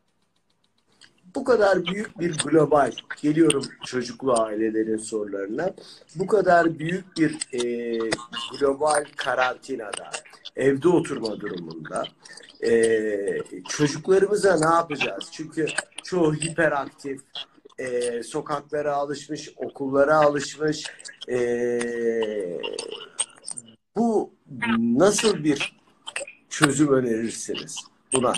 Bu kadar büyük bir global, geliyorum çocuklu ailelerin sorularına, bu kadar büyük bir e, global karantinada, evde oturma durumunda e, çocuklarımıza ne yapacağız? Çünkü çoğu hiperaktif, e, sokaklara alışmış, okullara alışmış. E, bu nasıl bir çözüm önerirsiniz buna?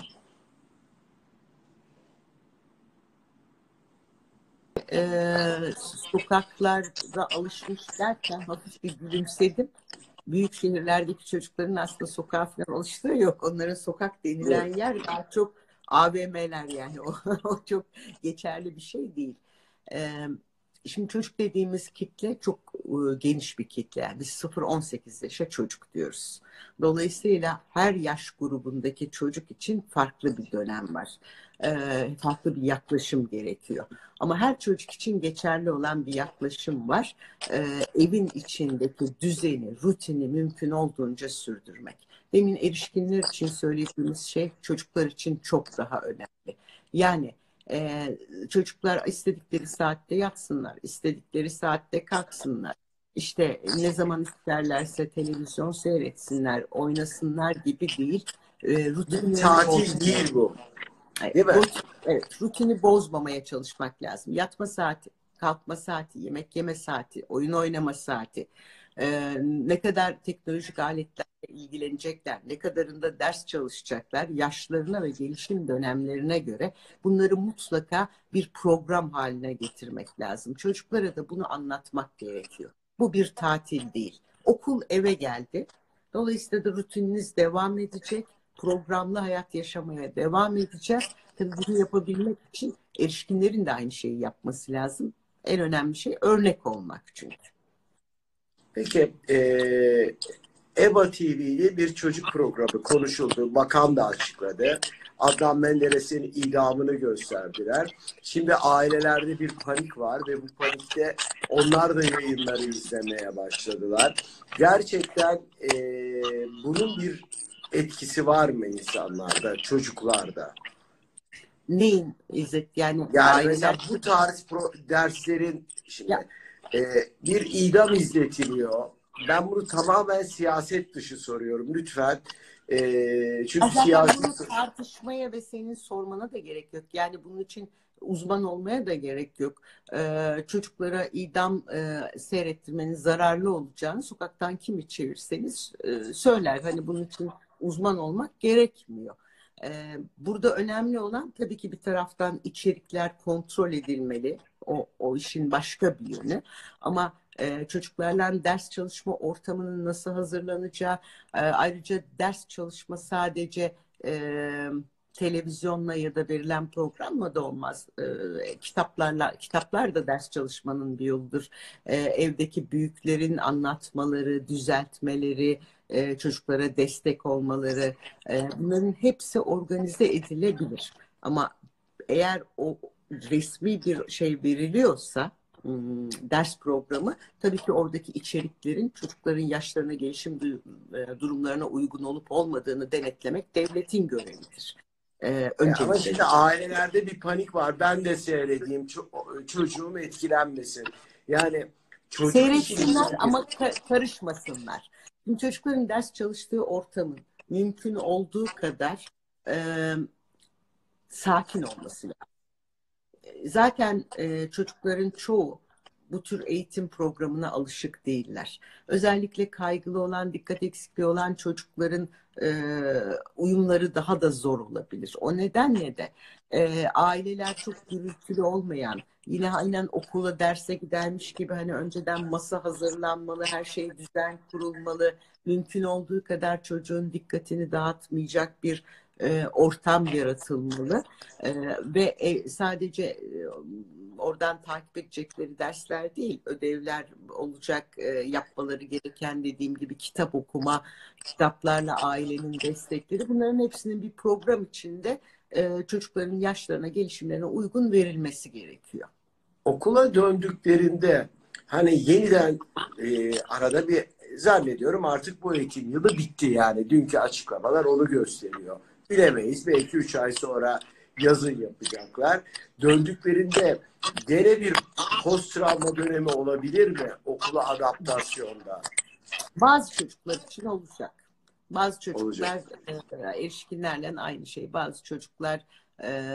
Ee, sokaklarda alışmış derken hafif bir gülümsedim. Büyük şehirlerdeki çocukların aslında sokağa falan alıştığı yok. Onların sokak denilen Evet. yer daha çok AVM'ler yani. [LAUGHS] O, o çok geçerli bir şey değil. Ee, şimdi çocuk dediğimiz kitle çok e, geniş bir kitle. Yani biz 0-18 yaşa çocuk diyoruz. Dolayısıyla her yaş grubundaki çocuk için farklı bir dönem var. Ee, farklı bir yaklaşım gerekiyor. Ama her çocuk için geçerli olan bir yaklaşım var. Ee, evin içindeki düzeni, rutini mümkün olduğunca sürdürmek. Demin erişkinler için söylediğimiz şey çocuklar için çok daha önemli. Yani e, çocuklar istedikleri saatte yatsınlar, istedikleri saatte kalksınlar. İşte ne zaman isterlerse televizyon seyretsinler, oynasınlar gibi değil. E, rutinlerini Tatil bozmamak. değil bu. Değil mi? rut- evet, rutini bozmamaya çalışmak lazım. Yatma saati, kalkma saati, yemek yeme saati, oyun oynama saati, e, ne kadar teknolojik aletlerle ilgilenecekler, ne kadarında ders çalışacaklar, yaşlarına ve gelişim dönemlerine göre bunları mutlaka bir program haline getirmek lazım. Çocuklara da bunu anlatmak gerekiyor. Bu bir tatil değil. Okul eve geldi. Dolayısıyla da rutininiz devam edecek. Programlı hayat yaşamaya devam edeceğiz. Tabii bunu yapabilmek için erişkinlerin de aynı şeyi yapması lazım. En önemli şey örnek olmak çünkü. Peki e, EBA TV'de bir çocuk programı konuşuldu. Bakan da açıkladı. Adnan Menderes'in idamını gösterdiler. Şimdi ailelerde bir panik var ve bu panikte onlar da yayınları izlemeye başladılar. Gerçekten e, bunun bir etkisi var mı insanlarda, çocuklarda? Neyin İzzet? Yani, Yani aileler- mesela bu tarz pro- derslerin şimdi Ya. E, bir idam izletiliyor. Ben bunu tamamen siyaset dışı soruyorum lütfen. E, çünkü Zaten siyasi bunu tartışmaya ve senin sormana da gerek yok. Yani bunun için uzman olmaya da gerek yok. Ee, çocuklara idam e, seyrettirmenin zararlı olacağını sokaktan kimi çevirseniz e, söyler. Hani bunun için uzman olmak gerekmiyor. Ee, burada önemli olan tabii ki bir taraftan içerikler kontrol edilmeli. O, o işin başka bir yönü. Ama e, çocuklarla ders çalışma ortamının nasıl hazırlanacağı, e, ayrıca ders çalışma sadece e, televizyonla ya da verilen programla da olmaz. E, kitaplarla, kitaplar da ders çalışmanın bir yoludur. E, evdeki büyüklerin anlatmaları, düzeltmeleri, e, çocuklara destek olmaları, e, bunların hepsi organize edilebilir. Ama eğer o resmi bir şey veriliyorsa ders programı tabii ki oradaki içeriklerin çocukların yaşlarına, gelişim e, durumlarına uygun olup olmadığını denetlemek devletin görevidir. Ee, ama şimdi ailelerde bir panik var. Ben de seyredeyim. ço- çocuğum etkilenmesin. Yani çocuk Seyretsinler işi- ama ka- karışmasınlar. Şimdi çocukların ders çalıştığı ortamın mümkün olduğu kadar e, sakin olması lazım. Zaten e, çocukların çoğu bu tür eğitim programına alışık değiller. Özellikle kaygılı olan, dikkat eksikliği olan çocukların e, uyumları daha da zor olabilir. O nedenle de e, aileler çok gürültülü olmayan, yine aynen okula derse gidermiş gibi hani önceden masa hazırlanmalı, her şey düzen kurulmalı, mümkün olduğu kadar çocuğun dikkatini dağıtmayacak bir e, ortam yaratılmalı e, ve e, sadece oradan takip edecekleri dersler değil, ödevler olacak, yapmaları gereken dediğim gibi kitap okuma, kitaplarla ailenin destekleri bunların hepsinin bir program içinde çocukların yaşlarına, gelişimlerine uygun verilmesi gerekiyor. Okula döndüklerinde hani yeniden e, arada bir zannediyorum artık bu eğitim yılı bitti yani. Dünkü açıklamalar onu gösteriyor. Bilemeyiz. Belki 3 ay sonra yazın yapacaklar. Döndüklerinde gene bir post travma dönemi olabilir mi okula adaptasyonda? Bazı çocuklar için olacak. Bazı çocuklar Olacak. e, erişkinlerle aynı şey. Bazı çocuklar e,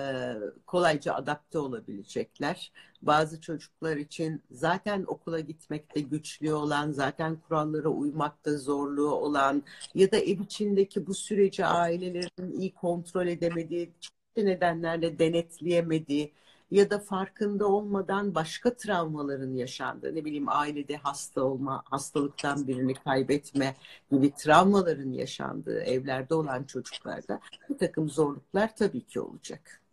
kolayca adapte olabilecekler. Bazı çocuklar için zaten okula gitmekte güçlüğü olan, zaten kurallara uymakta zorluğu olan ya da ev içindeki bu süreci ailelerin iyi kontrol edemediği, çeşitli nedenlerle denetleyemediği ya da farkında olmadan başka travmaların yaşandığı, ne bileyim ailede hasta olma, hastalıktan birini kaybetme gibi travmaların yaşandığı evlerde olan çocuklarda bir takım zorluklar tabii ki olacak.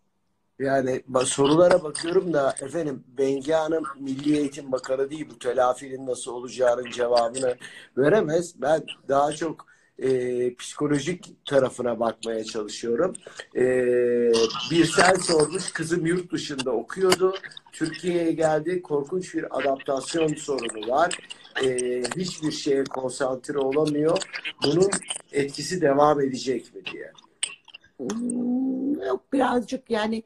Yani sorulara bakıyorum da efendim Bengi Hanım Milli Eğitim Bakanı değil bu telafinin nasıl olacağının cevabını veremez. Ben daha çok e, psikolojik tarafına bakmaya çalışıyorum. E, Birsel sormuş kızım yurt dışında okuyordu. Türkiye'ye geldi. Korkunç bir adaptasyon sorunu var. E, hiçbir şeye konsantre olamıyor. Bunun etkisi devam edecek mi diye. Hmm, Yok birazcık yani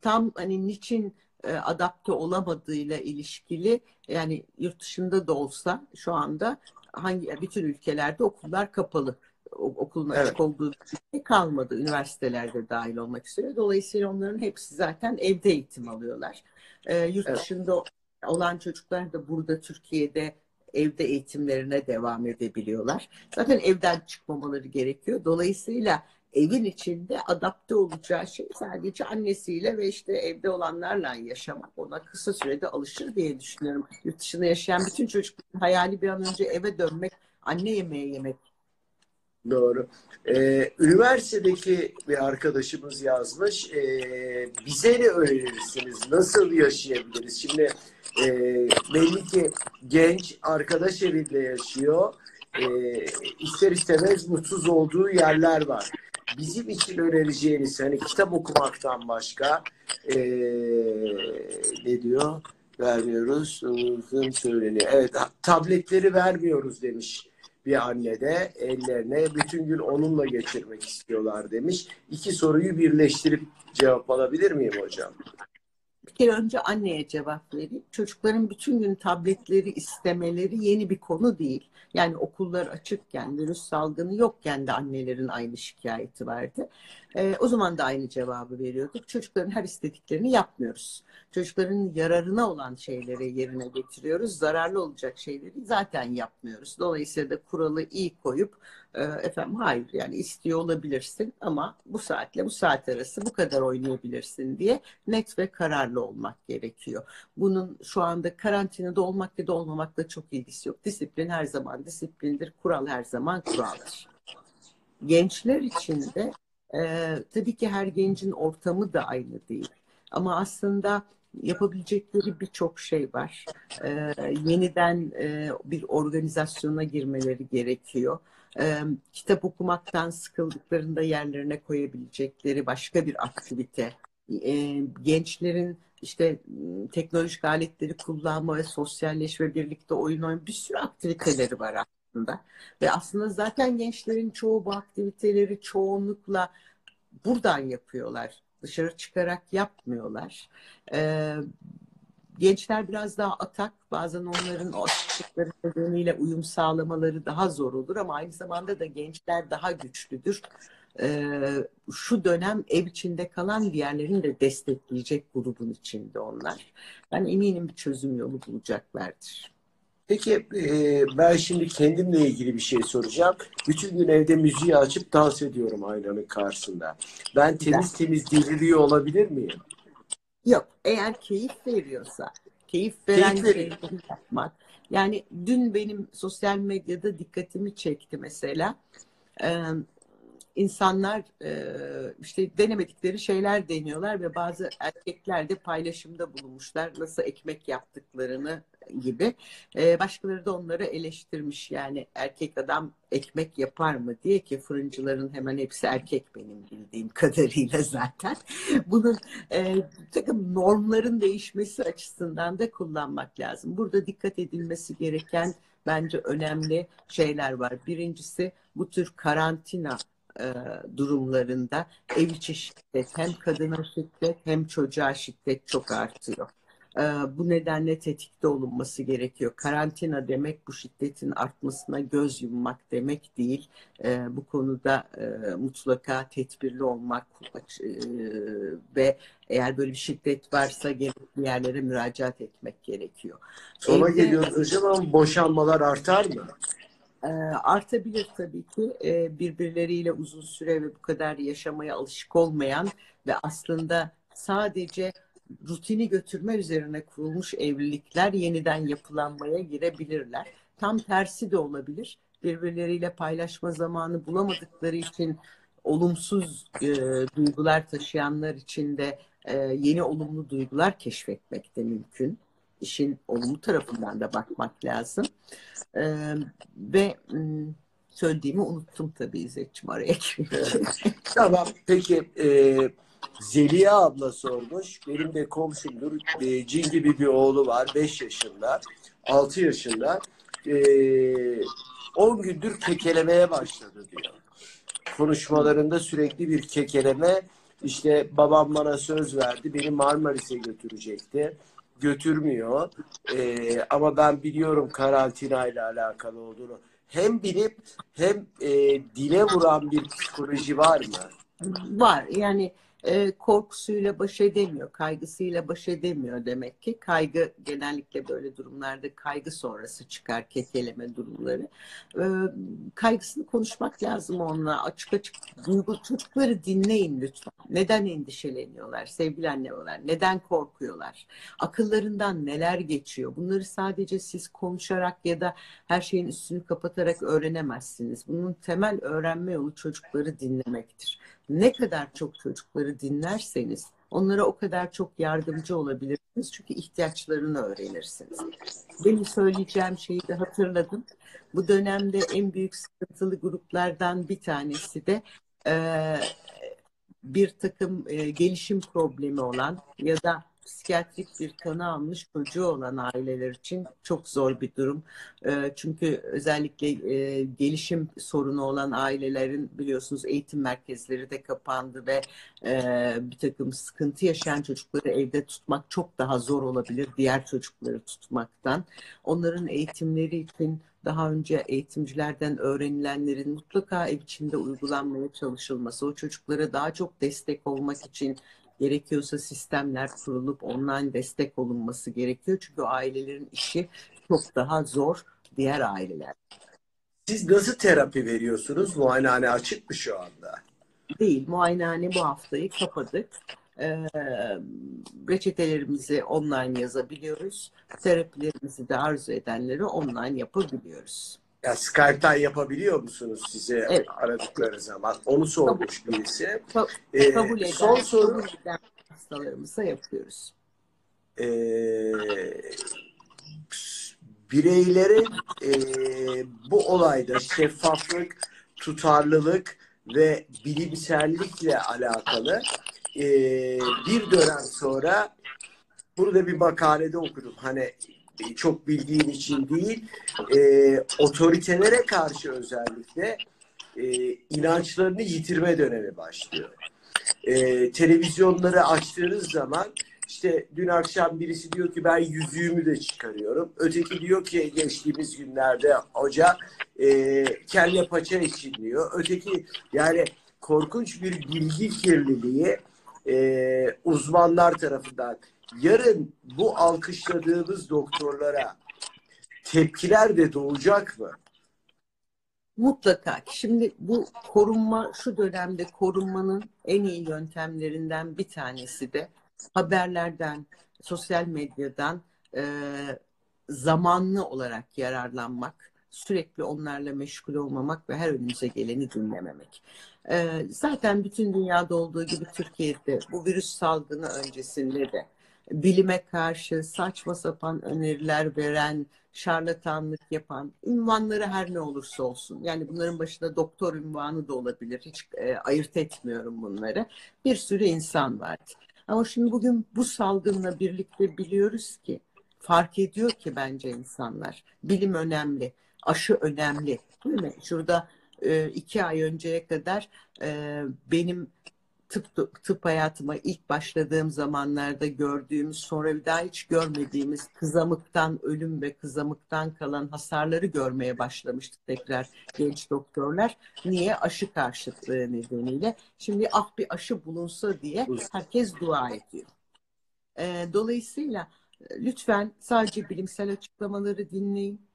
tam hani niçin e, adapte olamadığıyla ilişkili yani yurt dışında da olsa şu anda hangi bütün ülkelerde okullar kapalı. Okulun açık Evet. olduğu bir ülke kalmadı. Üniversitelerde dahil olmak üzere. Dolayısıyla onların hepsi zaten evde eğitim alıyorlar. E, yurt Evet. dışında olan çocuklar da burada Türkiye'de evde eğitimlerine devam edebiliyorlar. Zaten evden çıkmamaları gerekiyor. Dolayısıyla evin içinde adapte olacağı şey sadece annesiyle ve işte evde olanlarla yaşamak. Ona kısa sürede alışır diye düşünüyorum. Yurt dışında yaşayan bütün çocukların hayali bir an önce eve dönmek, anne yemeği yemek. Doğru. Ee, üniversitedeki bir arkadaşımız yazmış. Ee, bize ne önerirsiniz? Nasıl yaşayabiliriz? Şimdi e, belli ki genç arkadaş evinde yaşıyor. Ee, ister istemez mutsuz olduğu yerler var. Bizim için önereceğiniz hani kitap okumaktan başka ee, ne diyor? Vermiyoruz. Uzun söyleniyor. Evet tabletleri vermiyoruz demiş bir anne de ellerine bütün gün onunla geçirmek istiyorlar demiş. İki soruyu birleştirip cevap alabilir miyim hocam? Bir kere önce anneye cevap vereyim. Çocukların bütün gün tabletleri istemeleri yeni bir konu değil. Yani okullar açıkken, virüs salgını yokken de annelerin aynı şikayeti vardı. Ee, o zaman da aynı cevabı veriyorduk. Çocukların her istediklerini yapmıyoruz. Çocukların yararına olan şeyleri yerine getiriyoruz. Zararlı olacak şeyleri zaten yapmıyoruz. Dolayısıyla da kuralı iyi koyup e, efendim hayır yani istiyor olabilirsin ama bu saatle bu saat arası bu kadar oynayabilirsin diye net ve kararlı olmak gerekiyor. Bunun şu anda karantinada olmak ya da olmamakla çok ilgisi yok. Disiplin her zaman disiplindir, kural her zaman kuraldır. Gençler için de e, tabii ki her gencin ortamı da aynı değil. Ama aslında yapabilecekleri birçok şey var. E, yeniden e, bir organizasyona girmeleri gerekiyor. E, kitap okumaktan sıkıldıklarında yerlerine koyabilecekleri başka bir aktivite. E, gençlerin işte m, teknolojik aletleri kullanma ve sosyalleşme, birlikte oyun oynama bir sürü aktiviteleri var aslında. Ve aslında zaten gençlerin çoğu bu aktiviteleri çoğunlukla buradan yapıyorlar. Dışarı çıkarak yapmıyorlar. Ee, gençler biraz daha atak. Bazen onların o açıklıkları nedeniyle uyum sağlamaları daha zor olur ama aynı zamanda da gençler daha güçlüdür. e, şu dönem ev içinde kalan diğerlerini de destekleyecek grubun içinde onlar. Ben eminim bir çözüm yolu bulacaklardır. Peki e, ben şimdi kendimle ilgili bir şey soracağım. Bütün gün evde müziği açıp dans ediyorum aynanın karşısında. Ben temiz temiz deliriyor olabilir miyim? Yok, eğer keyif veriyorsa, keyif veren Keyif yapmak. Yani dün benim sosyal medyada dikkatimi çekti mesela. Ee, insanlar e, işte denemedikleri şeyler deniyorlar ve bazı erkekler de paylaşımda bulunmuşlar nasıl ekmek yaptıklarını gibi. Ee, başkaları da onları eleştirmiş yani erkek adam ekmek yapar mı diye ki fırıncıların hemen hepsi erkek benim bildiğim kadarıyla zaten. [LAUGHS] Bunun e, takım normların değişmesi açısından da kullanmak lazım. Burada dikkat edilmesi gereken bence önemli şeyler var. Birincisi bu tür karantina e, durumlarında ev içi şiddet hem kadına şiddet hem çocuğa şiddet çok artıyor. E, bu nedenle tetikte olunması gerekiyor. Karantina demek bu şiddetin artmasına göz yummak demek değil. E, bu konuda e, mutlaka tedbirli olmak e, ve eğer böyle bir şiddet varsa gerekli yerlere müracaat etmek gerekiyor. Sona Evde- geliyoruz hocam boşanmalar artar mı? Ee, artabilir tabii ki Ee, birbirleriyle uzun süre ve bu kadar yaşamaya alışık olmayan ve aslında sadece rutini götürme üzerine kurulmuş evlilikler yeniden yapılanmaya girebilirler. Tam tersi de olabilir. Birbirleriyle paylaşma zamanı bulamadıkları için olumsuz e, duygular taşıyanlar için de e, yeni olumlu duygular keşfetmek de mümkün. İşin olumlu tarafından da bakmak lazım. Ee, ve söylediğimi unuttum tabii İzzet'ciğim araya. Tamam. Peki e, Zeliha abla sormuş. Benim de komşumdur. E, cin gibi bir oğlu var. 5 yaşında. 6 yaşında. E, 10 gündür kekelemeye başladı diyor. Konuşmalarında sürekli bir kekeleme. İşte babam bana söz verdi. Beni Marmaris'e götürecekti. Götürmüyor. E, ama ben biliyorum karantina ile alakalı olduğunu. Hem bilip hem e, dile vuran bir psikoloji var mı? Var yani e, korkusuyla baş edemiyor, kaygısıyla baş edemiyor demek ki. Kaygı genellikle böyle durumlarda kaygı sonrası çıkar kekeleme durumları. E, kaygısını konuşmak lazım onunla. Açık açık duygu çocukları dinleyin lütfen. Neden endişeleniyorlar sevgili anneler? Neden korkuyorlar? Akıllarından neler geçiyor? Bunları sadece siz konuşarak ya da her şeyin üstünü kapatarak öğrenemezsiniz. Bunun temel öğrenme yolu çocukları dinlemektir. Ne kadar çok çocukları dinlerseniz onlara o kadar çok yardımcı olabilirsiniz. Çünkü ihtiyaçlarını öğrenirsiniz. Benim söyleyeceğim şeyi de hatırladım. Bu dönemde en büyük sıkıntılı gruplardan bir tanesi de e, bir takım e, gelişim problemi olan ya da psikiyatrik bir tanı almış çocuğu olan aileler için çok zor bir durum. E, çünkü özellikle e, gelişim sorunu olan ailelerin biliyorsunuz eğitim merkezleri de kapandı ve e, bir takım sıkıntı yaşayan çocukları evde tutmak çok daha zor olabilir diğer çocukları tutmaktan. Onların eğitimleri için daha önce eğitimcilerden öğrenilenlerin mutlaka ev içinde uygulanmaya çalışılması, o çocuklara daha çok destek olmak için gerekiyorsa sistemler kurulup online destek olunması gerekiyor. Çünkü ailelerin işi çok daha zor diğer aileler. Siz nasıl terapi veriyorsunuz? Muayenehane açık mı şu anda? Değil, muayenehane bu haftayı kapadık. Ee, reçetelerimizi online yazabiliyoruz. Terapilerimizi de arzu edenleri online yapabiliyoruz. Ya Skype'tan yapabiliyor musunuz size Evet. aradıkları zaman? Onu sormuş birisi. Ka- Ee, kabul eden, son soru kabul eden hastalarımıza yapıyoruz. e, bireylerin e, bu olayda şeffaflık, tutarlılık ve bilimsellikle alakalı e, bir dönem sonra burada bir makalede okudum. Hani çok bildiğim için değil, e, otoritelere karşı özellikle e, inançlarını yitirme dönemi başlıyor. E, televizyonları açtığınız zaman işte dün akşam birisi diyor ki ben yüzüğümü de çıkarıyorum. Öteki diyor ki geçtiğimiz günlerde hoca e, kelle paça için diyor. Öteki yani korkunç bir bilgi kirliliği e, uzmanlar tarafından. Yarın bu alkışladığımız doktorlara tepkiler de doğacak mı? Mutlaka. Şimdi bu korunma şu dönemde korunmanın en iyi yöntemlerinden bir tanesi de haberlerden, sosyal medyadan e, zamanlı olarak yararlanmak, sürekli onlarla meşgul olmamak ve her önümüze geleni dinlememek. E, zaten bütün dünyada olduğu gibi Türkiye'de bu virüs salgını öncesinde de bilime karşı saçma sapan öneriler veren, şarlatanlık yapan, ünvanları her ne olursa olsun. Yani bunların başında doktor ünvanı da olabilir. Hiç e, ayırt etmiyorum bunları. Bir sürü insan vardı. Ama şimdi bugün bu salgınla birlikte biliyoruz ki, fark ediyor ki bence insanlar. Bilim önemli, aşı önemli. Değil mi? Şurada e, iki ay önceye kadar e, benim tıp, tıp hayatıma ilk başladığım zamanlarda gördüğümüz sonra bir daha hiç görmediğimiz kızamıktan ölüm ve kızamıktan kalan hasarları görmeye başlamıştık tekrar genç doktorlar. Niye? Aşı karşıtlığı nedeniyle. Şimdi ah bir aşı bulunsa diye herkes dua ediyor. Dolayısıyla lütfen sadece bilimsel açıklamaları dinleyin.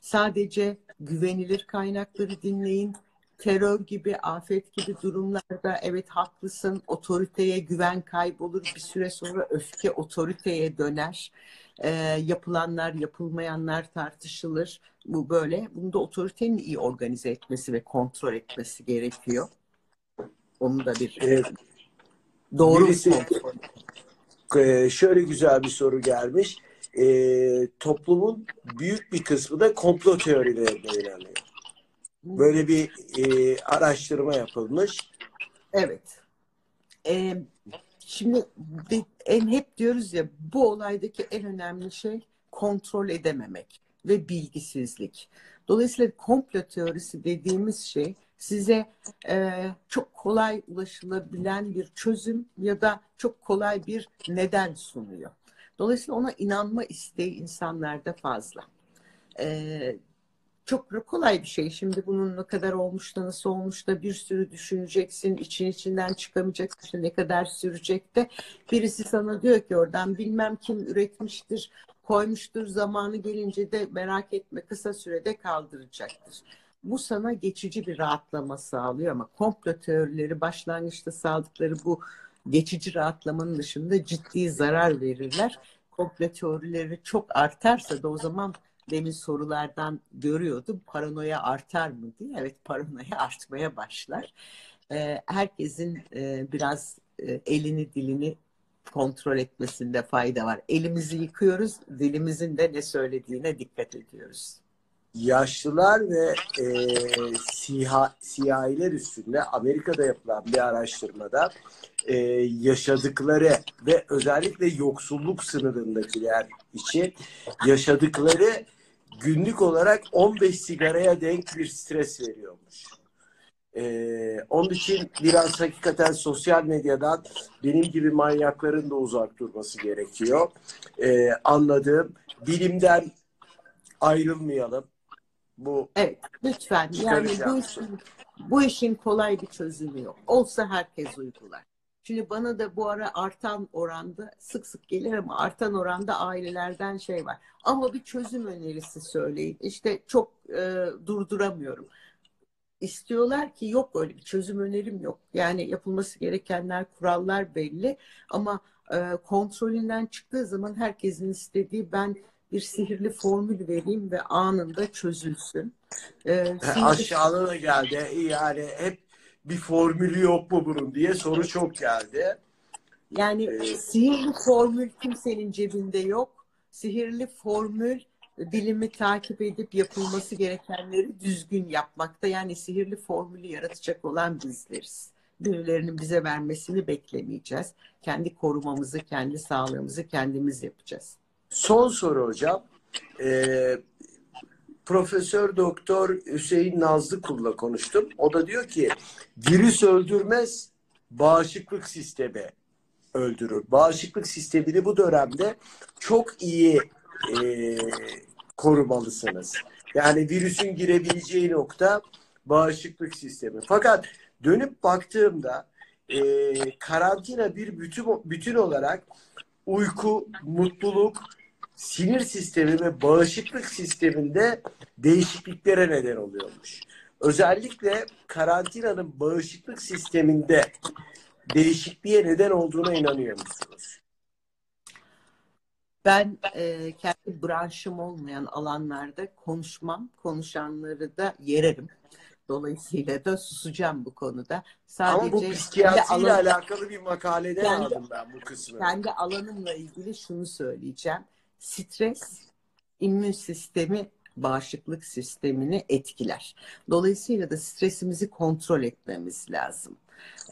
Sadece güvenilir kaynakları dinleyin terör gibi, afet gibi durumlarda evet haklısın, otoriteye güven kaybolur, bir süre sonra öfke otoriteye döner. E, yapılanlar, yapılmayanlar tartışılır. Bu böyle. Bunu da otoritenin iyi organize etmesi ve kontrol etmesi gerekiyor. Onun da bir evet. doğru Birisi, kontrol. E, şöyle güzel bir soru gelmiş. E, toplumun büyük bir kısmı da komplo teorilerine inanıyor. Böyle bir e, araştırma yapılmış. Evet. Ee, şimdi en hep diyoruz ya bu olaydaki en önemli şey kontrol edememek ve bilgisizlik. Dolayısıyla komplo teorisi dediğimiz şey size e, çok kolay ulaşılabilen bir çözüm ya da çok kolay bir neden sunuyor. Dolayısıyla ona inanma isteği insanlarda fazla. E, çok kolay bir şey. Şimdi bunun ne kadar olmuş da nasıl olmuş da bir sürü düşüneceksin. için içinden çıkamayacaksın. İşte ne kadar sürecek de. Birisi sana diyor ki oradan bilmem kim üretmiştir, koymuştur. Zamanı gelince de merak etme kısa sürede kaldıracaktır. Bu sana geçici bir rahatlama sağlıyor ama komplo teorileri başlangıçta sağladıkları bu geçici rahatlamanın dışında ciddi zarar verirler. Komplo teorileri çok artarsa da o zaman demin sorulardan görüyordum. Paranoya artar mı diye. Evet paranoya [LAUGHS] artmaya başlar. Ee, herkesin e, biraz e, elini dilini kontrol etmesinde fayda var. Elimizi yıkıyoruz, dilimizin de ne söylediğine dikkat ediyoruz. Yaşlılar ve e, siha, siyahiler üstünde Amerika'da yapılan bir araştırmada e, yaşadıkları ve özellikle yoksulluk sınırındakiler için yaşadıkları günlük olarak 15 sigaraya denk bir stres veriyormuş. Ee, onun için biraz hakikaten sosyal medyadan benim gibi manyakların da uzak durması gerekiyor. Ee, anladığım bilimden ayrılmayalım. Bu evet lütfen yani bu işin, bu işin kolay bir çözümü yok. Olsa herkes uygular. Şimdi bana da bu ara artan oranda sık sık gelir ama artan oranda ailelerden şey var. Ama bir çözüm önerisi söyleyin. İşte çok e, durduramıyorum. İstiyorlar ki yok öyle bir çözüm önerim yok. Yani yapılması gerekenler, kurallar belli ama e, kontrolünden çıktığı zaman herkesin istediği ben bir sihirli formül vereyim ve anında çözülsün. Ee, Aşağıda da geldi. Yani hep bir formülü yok mu bunun diye soru çok geldi. Yani ee, sihirli formül kimsenin cebinde yok. Sihirli formül bilimi takip edip yapılması gerekenleri düzgün yapmakta. Yani sihirli formülü yaratacak olan bizleriz. Birilerinin bize vermesini beklemeyeceğiz. Kendi korumamızı, kendi sağlığımızı kendimiz yapacağız. Son soru hocam. Ee, Profesör Doktor Hüseyin Nazlıkul'la konuştum. O da diyor ki virüs öldürmez, bağışıklık sistemi öldürür. Bağışıklık sistemini bu dönemde çok iyi e, korumalısınız. Yani virüsün girebileceği nokta bağışıklık sistemi. Fakat dönüp baktığımda e, karantina bir bütün, bütün olarak uyku, mutluluk, sinir sistemi ve bağışıklık sisteminde değişikliklere neden oluyormuş. Özellikle karantinanın bağışıklık sisteminde değişikliğe neden olduğuna inanıyor musunuz? Ben e, kendi branşım olmayan alanlarda konuşmam, konuşanları da yererim. Dolayısıyla da susacağım bu konuda. Sadece Ama bu psikiyatriyle alan- alakalı bir makaleden Kendi- aldım ben bu kısmı. kendi alanımla ilgili şunu söyleyeceğim. Stres immün sistemi bağışıklık sistemini etkiler. Dolayısıyla da stresimizi kontrol etmemiz lazım.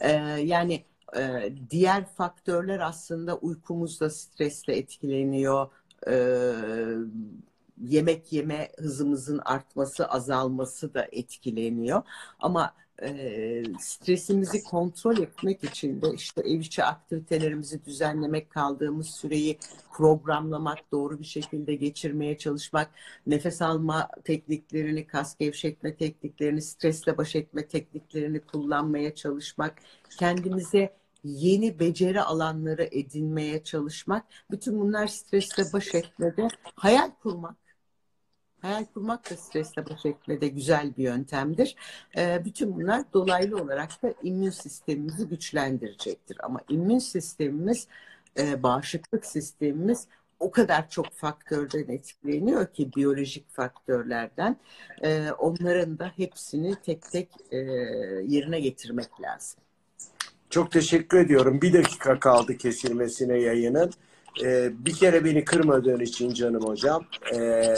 Ee, yani e, diğer faktörler aslında uykumuzda stresle etkileniyor. Ee, yemek yeme hızımızın artması, azalması da etkileniyor. Ama e, stresimizi kontrol etmek için de işte ev içi aktivitelerimizi düzenlemek, kaldığımız süreyi programlamak, doğru bir şekilde geçirmeye çalışmak, nefes alma tekniklerini, kas gevşetme tekniklerini, stresle baş etme tekniklerini kullanmaya çalışmak, kendimize yeni beceri alanları edinmeye çalışmak, bütün bunlar stresle baş etmede hayal kurmak. Hayal kurmak da stresle baş etmede güzel bir yöntemdir. Ee, bütün bunlar dolaylı olarak da immün sistemimizi güçlendirecektir. Ama immün sistemimiz, e, bağışıklık sistemimiz o kadar çok faktörden etkileniyor ki biyolojik faktörlerden. Ee, onların da hepsini tek tek e, yerine getirmek lazım. Çok teşekkür ediyorum. Bir dakika kaldı kesilmesine yayının. Ee, bir kere beni kırmadığın için canım hocam. Ee,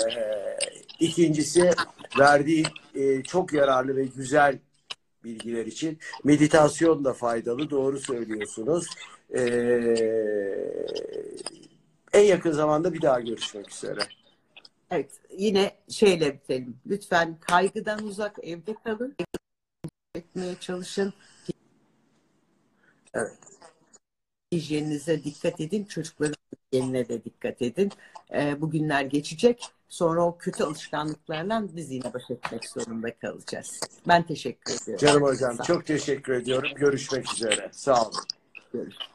ikincisi verdiği e, çok yararlı ve güzel bilgiler için. Meditasyon da faydalı. Doğru söylüyorsunuz. Ee, en yakın zamanda bir daha görüşmek üzere. Evet, yine şeyle bitelim. Lütfen kaygıdan uzak evde kalın. Etmeye çalışın. Evet. Hijyeninize dikkat edin. Çocukların hijyenine de dikkat edin. Ee, bu günler geçecek. Sonra o kötü alışkanlıklarla biz yine baş etmek zorunda kalacağız. Ben teşekkür ediyorum. Canım hocam çok teşekkür ediyorum. Görüşmek üzere. Sağ olun. Görüşürüz.